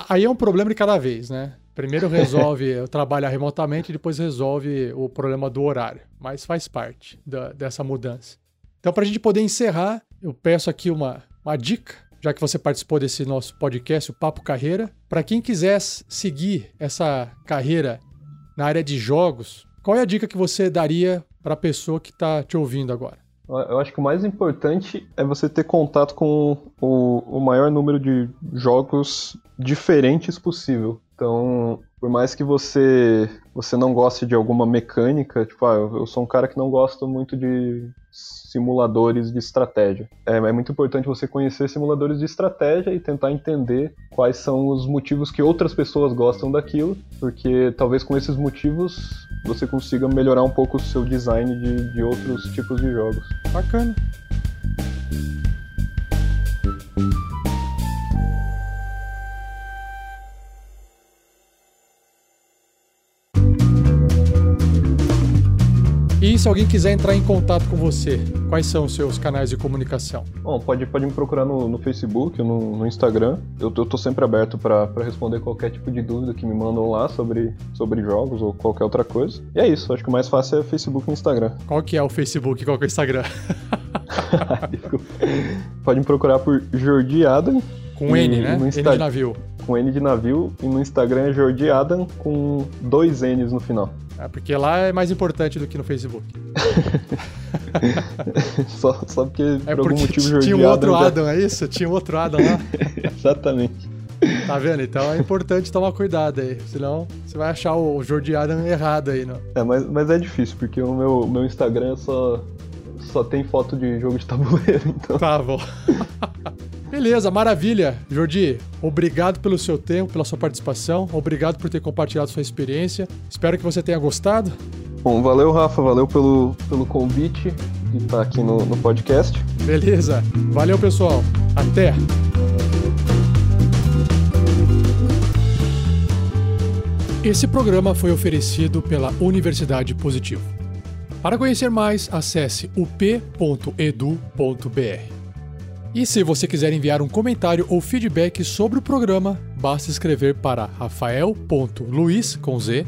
Aí é um problema de cada vez, né? Primeiro resolve trabalhar remotamente, depois resolve o problema do horário. Mas faz parte da, dessa mudança. Então, para a gente poder encerrar, eu peço aqui uma, uma dica, já que você participou desse nosso podcast, o Papo Carreira. Para quem quiser seguir essa carreira na área de jogos, qual é a dica que você daria para a pessoa que está te ouvindo agora? Eu acho que o mais importante é você ter contato com o, o maior número de jogos diferentes possível. Então, por mais que você você não goste de alguma mecânica, tipo, ah, eu sou um cara que não gosta muito de simuladores de estratégia. É, é, muito importante você conhecer simuladores de estratégia e tentar entender quais são os motivos que outras pessoas gostam daquilo, porque talvez com esses motivos você consiga melhorar um pouco o seu design de, de outros tipos de jogos. Bacana. Se alguém quiser entrar em contato com você, quais são os seus canais de comunicação? Bom, pode, pode me procurar no, no Facebook, no, no, Instagram. Eu, eu tô sempre aberto para responder qualquer tipo de dúvida que me mandam lá sobre, sobre jogos ou qualquer outra coisa. E é isso, acho que o mais fácil é Facebook e Instagram. Qual que é o Facebook e qual que é o Instagram? pode me procurar por Jordi Adam. Com N, né? Insta... N de navio. Com N de navio. E no Instagram é Jordi Adam com dois N's no final. É porque lá é mais importante do que no Facebook. só, só porque É por algum motivo Jordi tinha um outro Adam já- é isso? Tinha um outro Adam lá. Exatamente. Tá vendo? Então é importante tomar cuidado aí. Senão você vai achar o Jordi Adam errado aí, não. É, mas, mas é difícil, porque o meu, meu Instagram só, só tem foto de jogo de tabuleiro, então. Tá bom. Beleza, maravilha. Jordi, obrigado pelo seu tempo, pela sua participação. Obrigado por ter compartilhado sua experiência. Espero que você tenha gostado. Bom, valeu, Rafa, valeu pelo, pelo convite de estar aqui no, no podcast. Beleza. Valeu, pessoal. Até. Esse programa foi oferecido pela Universidade Positivo. Para conhecer mais, acesse up.edu.br. E se você quiser enviar um comentário ou feedback sobre o programa, basta escrever para rafael.luiz com z.